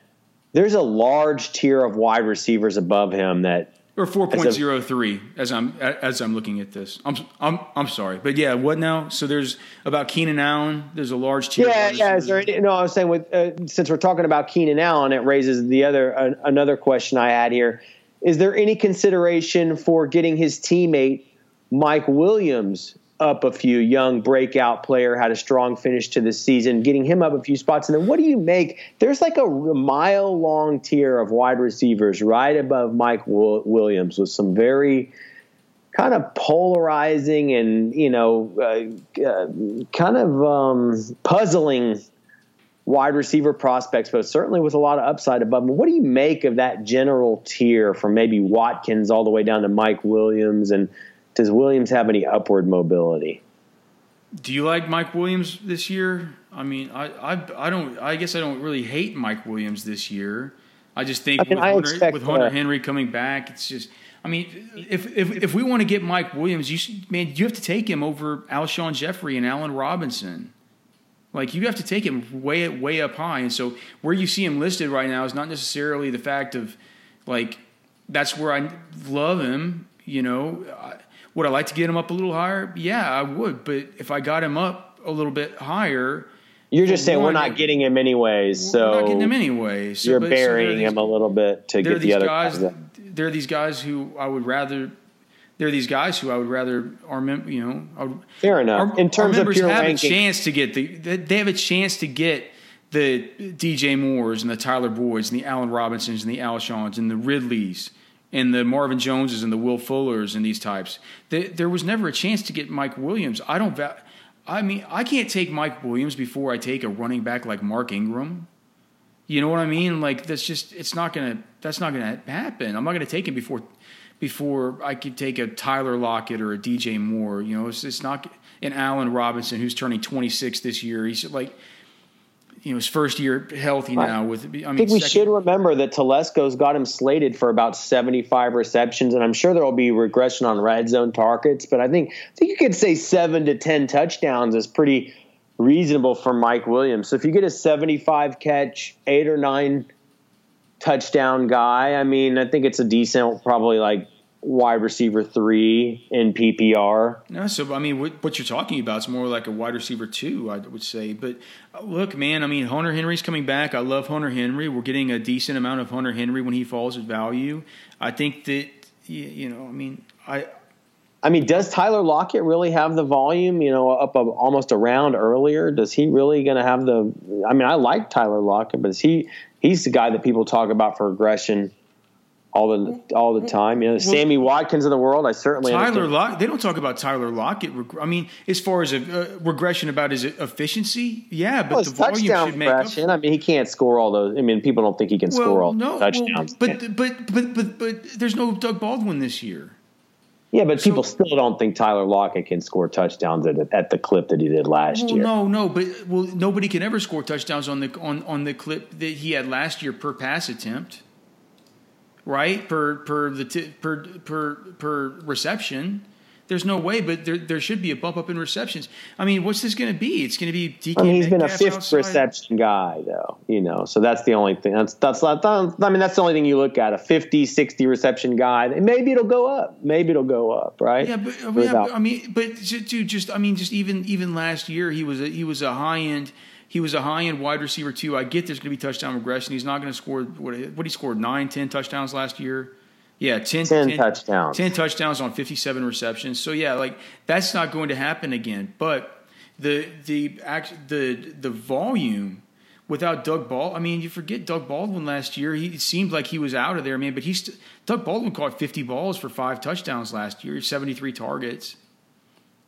there's a large tier of wide receivers above him that or 4.03 as I'm as I'm looking at this. I'm I'm I'm sorry, but yeah, what now? So there's about Keenan Allen. There's a large tier. Yeah, yeah. Is there any, no, I was saying with uh, since we're talking about Keenan Allen, it raises the other uh, another question I had here. Is there any consideration for getting his teammate Mike Williams up a few young breakout player had a strong finish to the season getting him up a few spots. And then what do you make? There's like a mile long tier of wide receivers right above mike williams with some very kind of polarizing and you know uh, uh, kind of um, puzzling wide receiver prospects but certainly with a lot of upside above them what do you make of that general tier from maybe watkins all the way down to mike williams and does Williams have any upward mobility? Do you like Mike Williams this year? I mean, I, I, I don't. I guess I don't really hate Mike Williams this year. I just think I mean, with, Hunter, with Hunter uh, Henry coming back, it's just. I mean, if if if we want to get Mike Williams, you man, you have to take him over Alshon Jeffery and Allen Robinson. Like you have to take him way way up high, and so where you see him listed right now is not necessarily the fact of like that's where I love him. You know, would I like to get him up a little higher? Yeah, I would. But if I got him up a little bit higher, you're just saying we're not getting him anyways. So we're not getting him anyways. So, you're but, burying so these, him a little bit to get the other guys. guys there are these guys who I would rather. There are these guys who I would rather our mem- you know. Would, Fair enough. Our, In terms of pure have ranking. a chance to get the they have a chance to get the DJ Moores and the Tyler Boyds and the Allen Robinsons and the Alshons and the Ridleys and the Marvin Joneses and the Will Fullers and these types. there was never a chance to get Mike Williams. I don't. I mean, I can't take Mike Williams before I take a running back like Mark Ingram. You know what I mean? Like that's just it's not gonna that's not gonna happen. I'm not gonna take him before before I could take a Tyler Lockett or a DJ Moore. You know, it's, it's not an Allen Robinson who's turning 26 this year. He's like you know his first year healthy now. With I, mean, I think we second. should remember that Telesco's got him slated for about seventy five receptions, and I'm sure there will be regression on red zone targets. But I think I think you could say seven to ten touchdowns is pretty reasonable for Mike Williams. So if you get a seventy five catch, eight or nine touchdown guy, I mean, I think it's a decent, probably like wide receiver three in PPR. No, so I mean, what, what, you're talking about is more like a wide receiver two, I would say. But uh, look, man, I mean, Hunter Henry's coming back. I love Hunter Henry. We're getting a decent amount of Hunter Henry when he falls at value. I think that you know, I mean, I. I mean, does Tyler Lockett really have the volume? You know, up a, almost a round earlier. Does he really going to have the? I mean, I like Tyler Lockett, but is he? He's the guy that people talk about for aggression all the all the time. You know, well, Sammy Watkins of the world. I certainly Tyler Lock. They don't talk about Tyler Lockett. I mean, as far as a uh, regression about his efficiency, yeah, but well, the volume should make up. I mean, he can't score all those. I mean, people don't think he can well, score all no, touchdowns. Well, but, but but but but there's no Doug Baldwin this year. Yeah, but so, people still don't think Tyler Lockett can score touchdowns at, at the clip that he did last well, year. No, no, but well, nobody can ever score touchdowns on the on, on the clip that he had last year per pass attempt right? Per per the t- per per per reception. There's no way, but there there should be a bump up in receptions. I mean, what's this going to be? It's going to be DK I mean, he's been a fifth outside. reception guy, though. You know, so that's the only thing. That's that's not. I mean, that's the only thing you look at. A 50, 60 reception guy. Maybe it'll go up. Maybe it'll go up. Right? Yeah, but, yeah, but I mean, but dude, just I mean, just even even last year, he was a, he was a high end he was a high end wide receiver too. I get there's going to be touchdown regression. He's not going to score what what he scored nine, ten touchdowns last year. Yeah, 10, 10, 10, touchdowns. 10 touchdowns on 57 receptions. So yeah, like that's not going to happen again. But the the act the the volume without Doug Ball, I mean, you forget Doug Baldwin last year. He seemed like he was out of there, man. But he's Doug Baldwin caught 50 balls for five touchdowns last year, 73 targets.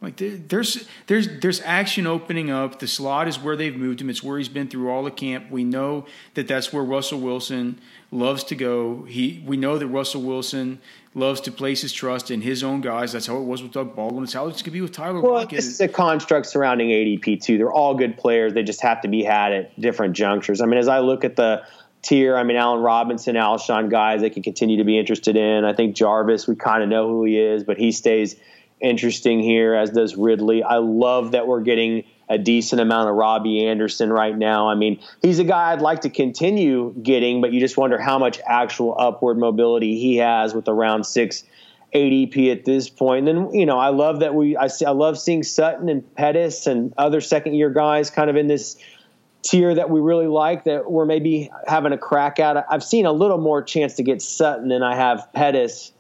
Like there's there's there's action opening up. The slot is where they've moved him. It's where he's been through all the camp. We know that that's where Russell Wilson loves to go. He we know that Russell Wilson loves to place his trust in his own guys. That's how it was with Doug Baldwin. It's how it's going to be with Tyler well, Lockett. It's a construct surrounding ADP too. They're all good players. They just have to be had at different junctures. I mean, as I look at the tier, I mean, Allen Robinson, Alshon guys, they can continue to be interested in. I think Jarvis, we kind of know who he is, but he stays – interesting here, as does Ridley. I love that we're getting a decent amount of Robbie Anderson right now. I mean, he's a guy I'd like to continue getting, but you just wonder how much actual upward mobility he has with around six ADP at this point. And then, you know, I love that we, I, see, I love seeing Sutton and Pettis and other second year guys kind of in this tier that we really like that we're maybe having a crack at. I've seen a little more chance to get Sutton than I have Pettis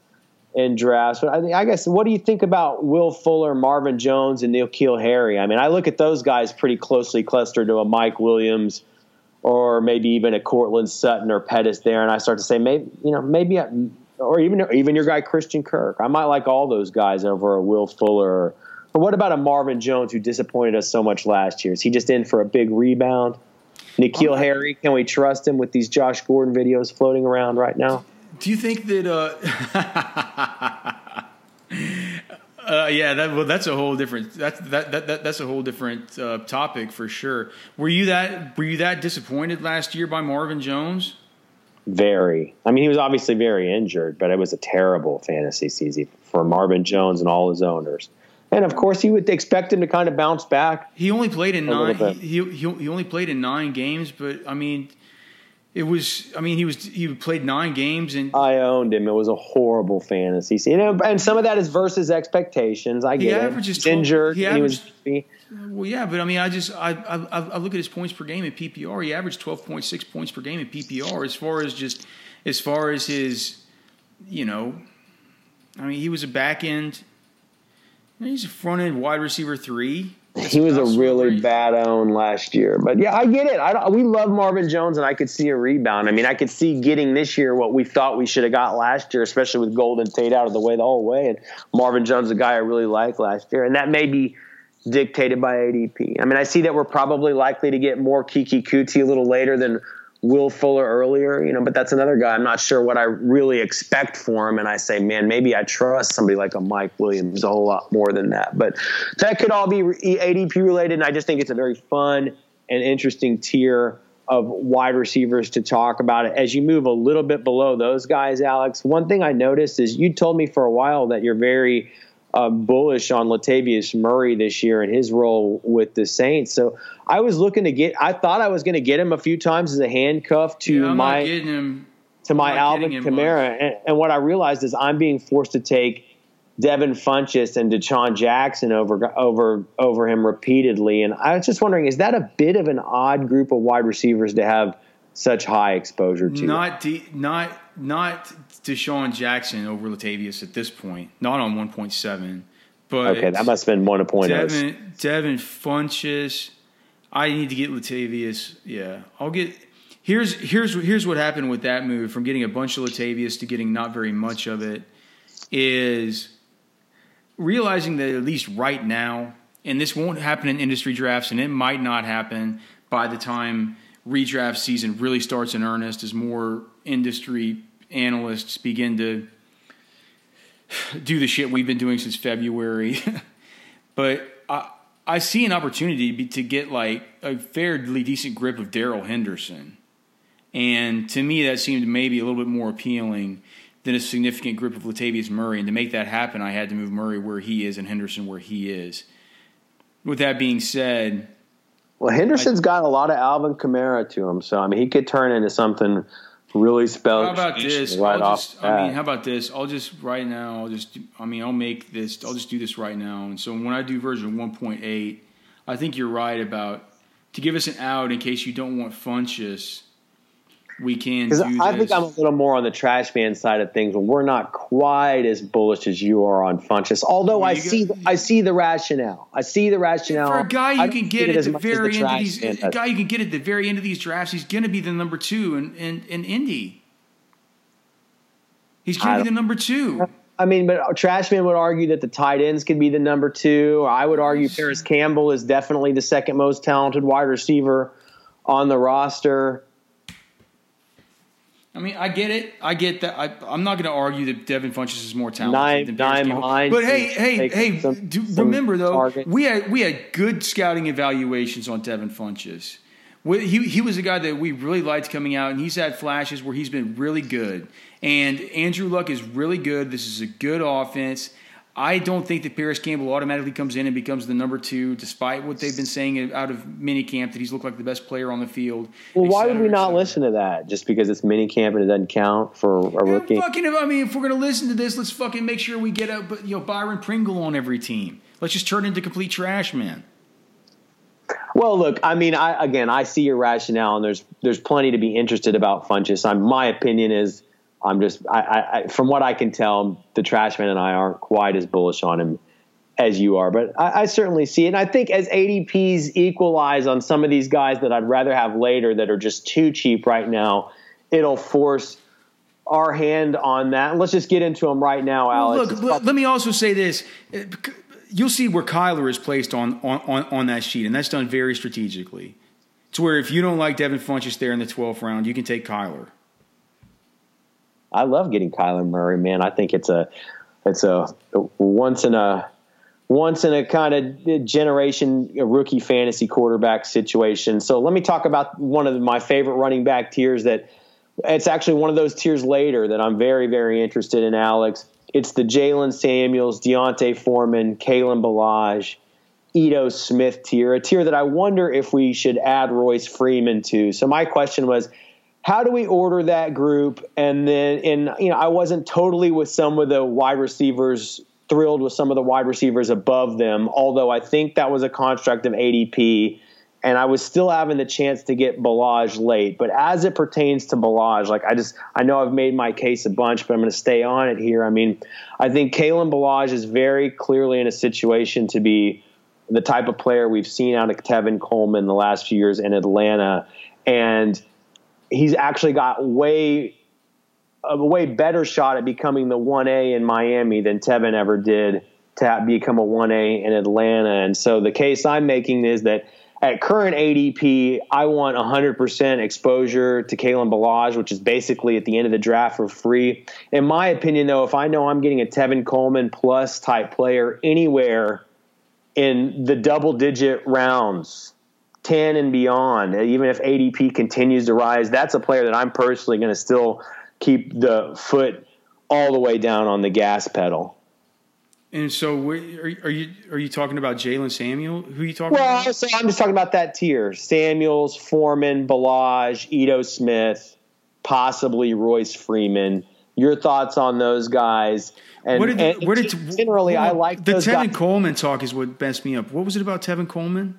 in drafts. But I, I, guess, what do you think about Will Fuller, Marvin Jones, and N'Keal Harry? I mean, I look at those guys pretty closely clustered to a Mike Williams or maybe even a Courtland Sutton or Pettis there, and I start to say maybe you know maybe or even even your guy Christian Kirk. I might like all those guys over a Will Fuller. Or, or what about a Marvin Jones who disappointed us so much last year? Is he just in for a big rebound? N'Keal Harry, can we trust him with these Josh Gordon videos floating around right now? Do you think that? Uh, uh, yeah, that well, that's a whole different that's that, that, that that's a whole different uh, topic for sure. Were you that were you that disappointed last year by Marvin Jones? Very. I mean, he was obviously very injured, but it was a terrible fantasy season for Marvin Jones and all his owners. And of course, you would expect him to kind of bounce back. He only played in nine. He, he, he only played in nine games, but I mean, it was. I mean, he was. He played nine games, and I owned him. It was a horrible fantasy. You know, and some of that is versus expectations. I get it. 12, injured. He, averaged, he was. Well, yeah, but I mean, I just I, I I look at his points per game in PPR. He averaged twelve point six points per game in PPR. As far as just as far as his, you know, I mean, he was a back end. He's a front end wide receiver three he was a really bad own last year. But yeah, I get it. I we love Marvin Jones, and I could see a rebound. I mean, I could see getting this year what we thought we should have got last year, especially with Golden Tate out of the way the whole way. And Marvin Jones, a guy I really liked last year, and that may be dictated by ADP. I mean, I see that we're probably likely to get more Keke Coutee a little later than Will Fuller earlier, you know, but that's another guy. I'm not sure what I really expect for him. And I say, man, maybe I trust somebody like a Mike Williams a whole lot more than that. But that could all be ADP related. And I just think it's a very fun and interesting tier of wide receivers to talk about it. As you move a little bit below those guys, Alex, one thing I noticed is you told me for a while that you're very uh, bullish on Latavius Murray this year and his role with the Saints. So I was looking to get. I thought I was going to get him a few times as a handcuff to yeah, my to my Alvin Kamara, and, and, what I realized is I'm being forced to take Devin Funchess and DeSean Jackson over over over him repeatedly. And I was just wondering, is that a bit of an odd group of wide receivers to have such high exposure to? Not de- not not DeSean Jackson over Latavius at this point, not on 1.7. But okay, that must have been one of point Devin, Devin Funchess. I need to get Latavius. Yeah, I'll get. Here's here's here's what happened with that move from getting a bunch of Latavius to getting not very much of it is realizing that at least right now, and this won't happen in industry drafts, and it might not happen by the time redraft season really starts in earnest as more industry analysts begin to do the shit we've been doing since February. but I, I see an opportunity to get like a fairly decent grip of Darrell Henderson. And to me, that seemed maybe a little bit more appealing than a significant grip of Latavius Murray. And to make that happen, I had to move Murray where he is and Henderson where he is. With that being said, well, Henderson's I, got a lot of Alvin Kamara to him, so I mean, he could turn into something really spell. How about this? Right I'll off. Just, I mean, how about this? I'll just right now. I'll just. I mean, I'll make this. I'll just do this right now. And so when I do version 1.8, I think you're right about to give us an out in case you don't want Funchess. We can Because I this. think I'm a little more on the trash man side of things. When we're not quite as bullish as you are on Funchess, although Well, I see got- I see the rationale. I see the rationale. for a guy you can get at the very end of these, a guy you can get at the very end of these drafts, he's going to be the number two in in, in Indy. He's going to be the number two. I mean, but Trashman would argue that the tight ends could be the number two. I would argue Parris Campbell is definitely the second most talented wide receiver on the roster. I mean, I get it. I get that. I, I'm not going to argue that Devin Funchess is more talented Nine- than Paris nine But hey, hey, hey! some- do, some remember though, target. we had we had good scouting evaluations on Devin Funchess. We- He he was a guy that we really liked coming out, and he's had flashes where he's been really good. And Andrew Luck is really good. This is a good offense. I don't think that Parris Campbell automatically comes in and becomes the number two, despite what they've been saying out of minicamp that he's looked like the best player on the field. Well, why would we not listen to that? Just because it's mini camp and it doesn't count for a Yeah, rookie? fucking, I mean, if we're gonna listen to this, let's fucking make sure we get a you know Byron Pringle on every team. Let's just turn into complete trash man. Well, look, I mean, I again, I see your rationale, and there's there's plenty to be interested about Funchess. I'm, my opinion is, I'm just, I, I, from what I can tell, the Trashman and I aren't quite as bullish on him as you are, but I, I certainly see it. And I think as ADPs equalize on some of these guys that I'd rather have later that are just too cheap right now, it'll force our hand on that. Let's just get into them right now, Well, Alex. look, let, me also say this: you'll see where Kyler is placed on, on on on that sheet, and that's done very strategically. To where if you don't like Devin Funchess there in the 12th round, you can take Kyler. I love getting Kyler Murray, man. I think it's a it's a, once in a once in a kind of generation rookie fantasy quarterback situation. So let me talk about one of my favorite running back tiers that it's actually one of those tiers later that I'm very very interested in, Alex. It's the Jaylen Samuels, D'Onta Foreman, Kalen Ballage, Ito Smith tier, a tier that I wonder if we should add Royce Freeman to. So my question was, how do we order that group? And then, and you know, I wasn't totally with some of the wide receivers, thrilled with some of the wide receivers above them, although I think that was a construct of ADP. And I was still having the chance to get Ballage late. But as it pertains to Ballage, like I just, I know I've made my case a bunch, but I'm going to stay on it here. I mean, I think Kalen Ballage is very clearly in a situation to be the type of player we've seen out of Tevin Coleman the last few years in Atlanta. And he's actually got way a way better shot at becoming the 1A in Miami than Tevin ever did to become a 1A in Atlanta. And so the case I'm making is that at current ADP, I want 100% exposure to Kalen Ballage, which is basically at the end of the draft for free. In my opinion, though, if I know I'm getting a Tevin Coleman plus type player anywhere in the double digit rounds, 10 and beyond, even if ADP continues to rise, that's a player that I'm personally going to still keep the foot all the way down on the gas pedal. And so, are, are you are you talking about Jaylen Samuel? Who are you talking Well, about? so I'm just talking about that tier: Samuels, Foreman, Ballage, Ito Smith, possibly Royce Freeman. Your thoughts on those guys? And, What did, and where did generally I like the Tevin guys. Coleman talk is what messed me up. What was it about Tevin Coleman?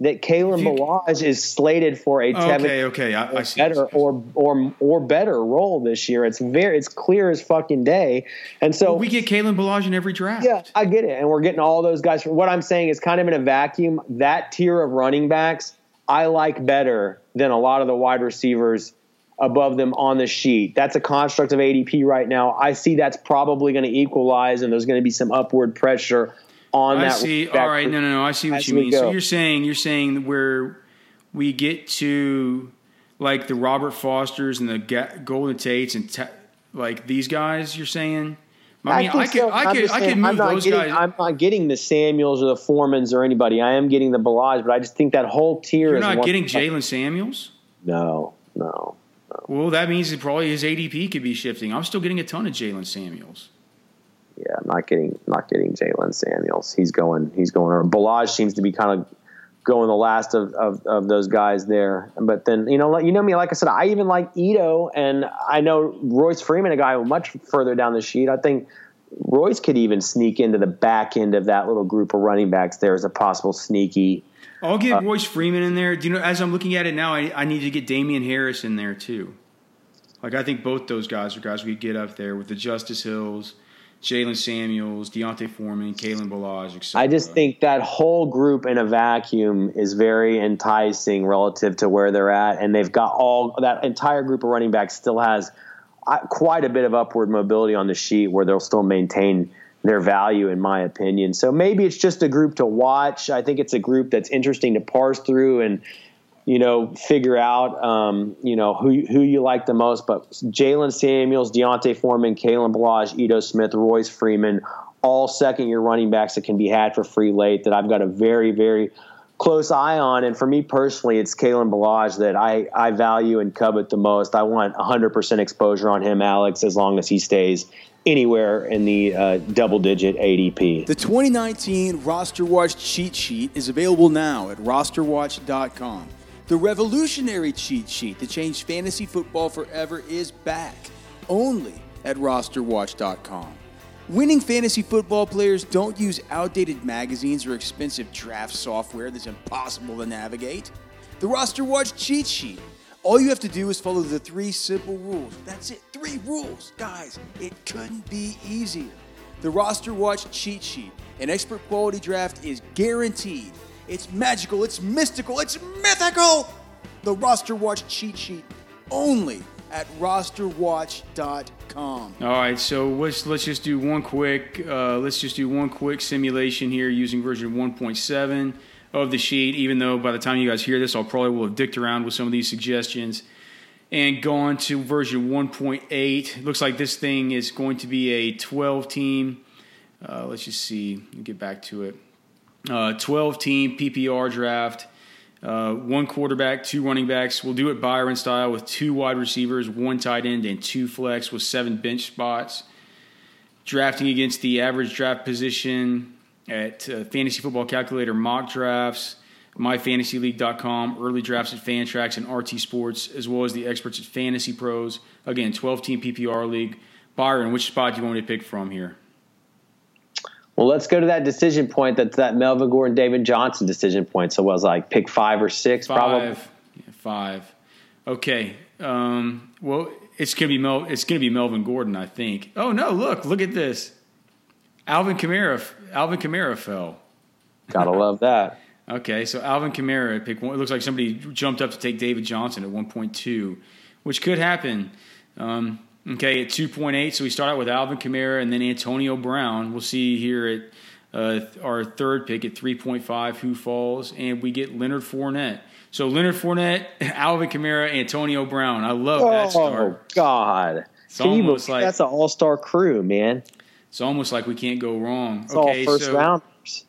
That Kalen Ballage is slated for a Tevin Okay, okay, I, I see. better or or or better role this year. It's very it's clear as fucking day. And so we get Kalen Ballage in every draft. yeah, I get it. And we're getting all those guys. What I'm saying is kind of in a vacuum. That tier of running backs I like better than a lot of the wide receivers above them on the sheet. That's a construct of ADP right now. I see that's probably going to equalize, and there's going to be some upward pressure on I that. see. All right, no, no, no. I see what you mean. So you're saying you're saying where we get to like the Robert Fosters and the Golden Tates and ta- like these guys. You're saying. I mean, I, think could, so. I could, I could move I'm not those getting, guys. I'm not getting the Samuels or the Foremans or anybody. I am getting the Ballage, but I just think that whole tier You're is not getting Jaylen Samuels. No, no. Well, that means that probably his ADP could be shifting. I'm still getting a ton of Jaylen Samuels. Not getting not getting Jaylen Samuels. He's going he's going or Ballage seems to be kind of going the last of, of, of those guys there. But then you know you know me like I said I even like Ito and I know Royce Freeman a guy much further down the sheet. I think Royce could even sneak into the back end of that little group of running backs there as a possible sneaky I'll get uh, Royce Freeman in there. Do you know? As I'm looking at it now, I, I need to get Damien Harris in there too. Like I think both those guys are guys we get up there with the Justice Hills, Jaylen Samuels, D'Onta Foreman, Kalen Ballage, etc. I just think that whole group in a vacuum is very enticing relative to where they're at, and they've got all that entire group of running backs still has uh, quite a bit of upward mobility on the sheet where they'll still maintain their value, in my opinion. So maybe it's just a group to watch. I think it's a group that's interesting to parse through and you know figure out um, you know who who you like the most. But Jaylen Samuels, D'Onta Foreman, Kalen Ballage, Ito Smith, Royce Freeman, all second year running backs that can be had for free late. That I've got a very very close eye on. And for me personally, it's Kalen Ballage that I, I value and covet the most. I want 100% exposure on him, Alex, as long as he stays anywhere in the uh, double digit ADP. The 2019 Roster Watch cheat sheet is available now at rosterwatch.com. The revolutionary cheat sheet to change fantasy football forever is back only at rosterwatch.com. Winning fantasy football players don't use outdated magazines or expensive draft software that's impossible to navigate. The Roster Watch cheat sheet all you have to do is follow the three simple rules. That's it, three rules. Guys, it couldn't be easier. The Roster Watch cheat sheet, an expert quality draft is guaranteed. It's magical, it's mystical, it's mythical. The Roster Watch cheat sheet only at rosterwatch.com. All right, so let's let's just do one quick uh, let's just do one quick simulation here using version 1.7 of the sheet, even though by the time you guys hear this, I'll probably will have dicked around with some of these suggestions and gone to version 1.8. looks like this thing is going to be a 12 team. Uh, let's just see. get back to it. Uh, 12 team PPR draft. Uh, one quarterback, two running backs. We'll do it Byron style with two wide receivers, one tight end, and two flex with seven bench spots. Drafting against the average draft position at uh, Fantasy Football Calculator mock drafts, myfantasyleague.com, early drafts at Fantrax and RT Sports, as well as the experts at Fantasy Pros. Again, 12 team PPR league. Byron, which spot do you want me to pick from here? Well, let's go to that decision point. That's that Melvin Gordon, David Johnson decision point. So it was like pick five or six, five. probably. Yeah, five. Okay. Um, well, it's gonna be Mel. It's gonna be Melvin Gordon, I think. Oh no! Look, look at this. Alvin Kamara, Alvin Kamara fell. Gotta love that. okay, so Alvin Kamara pick one. It looks like somebody jumped up to take David Johnson at 1.2, which could happen. Um, okay, at 2.8, so we start out with Alvin Kamara and then Antonio Brown. We'll see here at uh, our third pick at 3.5 who falls, and we get Leonard Fournette. So Leonard Fournette, Alvin Kamara, Antonio Brown. I love that oh, start. Oh God! It's almost like that's an all-star crew, man. It's almost like we can't go wrong. It's okay, all first so rounders.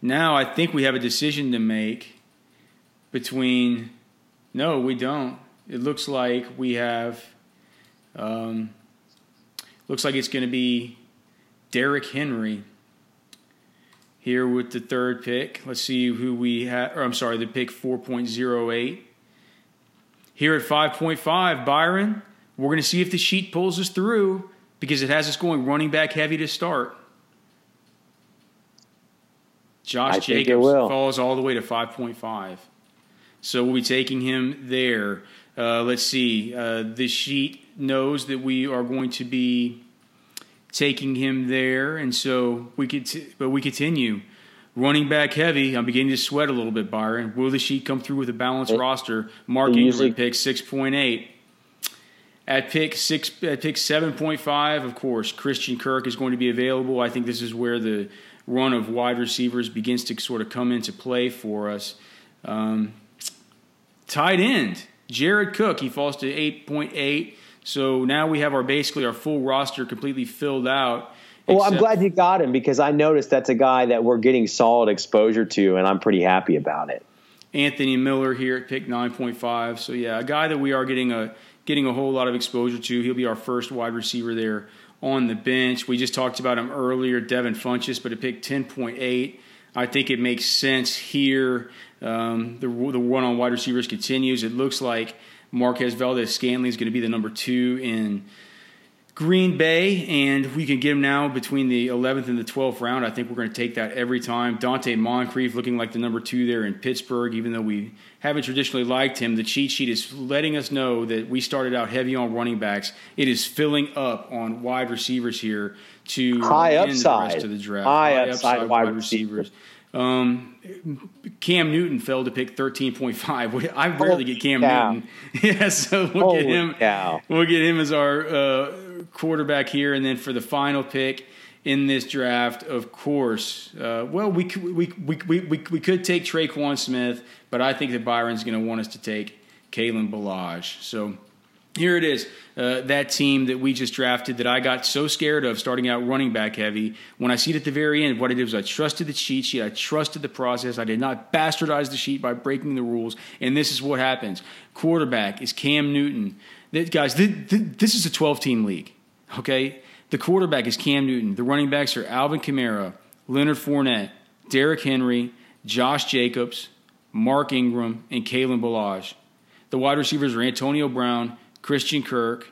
Now I think we have a decision to make between. No, we don't. It looks like we have. Um, looks like it's going to be Derrick Henry here with the third pick. Let's see who we have. Or I'm sorry, the pick 4.08. Here at 5.5, Byron, we're going to see if the sheet pulls us through because it has us going running back heavy to start. Josh I Jacobs falls all the way to 5.5. So we'll be taking him there. Uh, let's see. Uh, the sheet knows that we are going to be taking him there, and so we could. But we continue running back heavy. I'm beginning to sweat a little bit, Byron. Will the sheet come through with a balanced it, roster? Mark Ingram picks 6.8. At pick six, at pick seven point five, of course, Christian Kirk is going to be available. I think this is where the run of wide receivers begins to sort of come into play for us. Um, tight end, Jared Cook, he falls to eight point eight. So now we have our basically our full roster completely filled out. Well, I'm glad you got him because I noticed that's a guy that we're getting solid exposure to, and I'm pretty happy about it. Anthony Miller here at pick 9.5. So, yeah, a guy that we are getting a getting a whole lot of exposure to. He'll be our first wide receiver there on the bench. We just talked about him earlier, Devin Funchess, but a pick 10.8. I think it makes sense here. Um, the the one on wide receivers continues. It looks like Marquez Valdes Scantling is going to be the number two in Green Bay, and we can get him now between the 11th and the 12th round. I think we're going to take that every time. Donte Moncrief looking like the number two there in Pittsburgh, even though we haven't traditionally liked him. The cheat sheet is letting us know that we started out heavy on running backs. It is filling up on wide receivers here to high upside. the rest of the draft. High, high upside, upside, wide receivers. Um, Cam Newton fell to pick 13.5. I rarely get Cam cow. Newton. yeah, so we'll Holy get him. Cow. We'll get him as our uh, quarterback here, and then for the final pick in this draft, of course, uh, well, we, we, we, we, we, we could take Tre'Quan Smith, but I think that Byron's going to want us to take Kalen Ballage. So here it is. Uh, that team that we just drafted that I got so scared of starting out running back heavy. When I see it at the very end, what I did was I trusted the cheat sheet, I trusted the process. I did not bastardize the sheet by breaking the rules. And this is what happens. Quarterback is Cam Newton. guys, this is a 12 team league. Okay? The quarterback is Cam Newton. The running backs are Alvin Kamara, Leonard Fournette, Derrick Henry, Josh Jacobs, Mark Ingram, and Kalen Ballage. The wide receivers are Antonio Brown, Christian Kirk,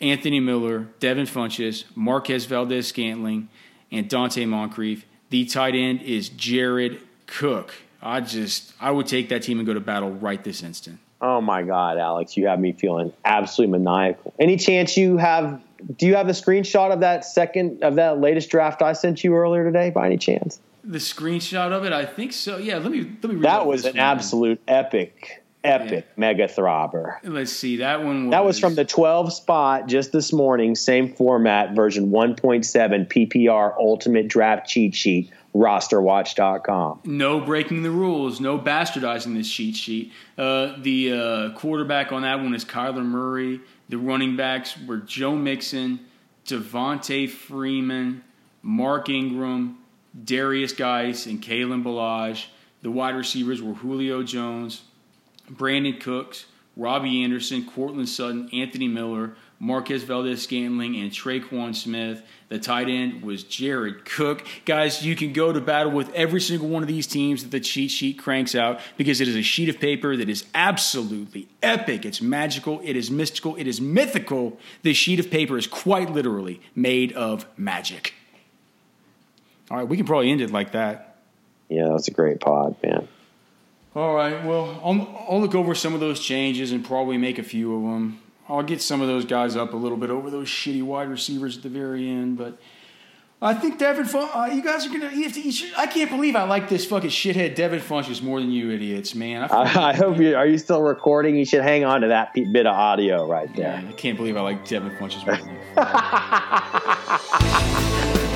Anthony Miller, Devin Funchess, Marquez Valdes Scantling, and Donte Moncrief. The tight end is Jared Cook. I just I would take that team and go to battle right this instant. Oh my God, Alex, you have me feeling absolutely maniacal. Any chance you have? Do you have a screenshot of that second of that latest draft I sent you earlier today, by any chance? The screenshot of it, I think so. Yeah, let me let me. that was an absolute epic epic yeah. mega throbber. Let's see that one. Was... That was from the 12 spot just this morning, same format, version 1.7 PPR Ultimate Draft Cheat Sheet. Rosterwatch.com. No breaking the rules, no bastardizing this cheat sheet. Uh, the uh, quarterback on that one is Kyler Murray. The running backs were Joe Mixon, Devonta Freeman, Mark Ingram, Derrius Guice, and Kalen Ballage. The wide receivers were Julio Jones, Brandin Cooks, Robbie Anderson, Courtland Sutton, Anthony Miller, Marquez Valdes Scantling, and Tre'Quan Smith. The tight end was Jared Cook. Guys, you can go to battle with every single one of these teams that the cheat sheet cranks out because it is a sheet of paper that is absolutely epic. It's magical, it is mystical, it is mythical. This sheet of paper is quite literally made of magic. All right, we can probably end it like that. Yeah, that's a great pod, man. All right. Well, I'll, I'll look over some of those changes and probably make a few of them. I'll get some of those guys up a little bit over those shitty wide receivers at the very end, but I think Devin. Fun- uh, you guys are gonna. You have to, you should, I can't believe I like this fucking shithead Devin Funchess more than you idiots, man. I, I, I hope you are. You still recording? You should hang on to that bit of audio right there. I can't believe I like Devin Funchess more than you.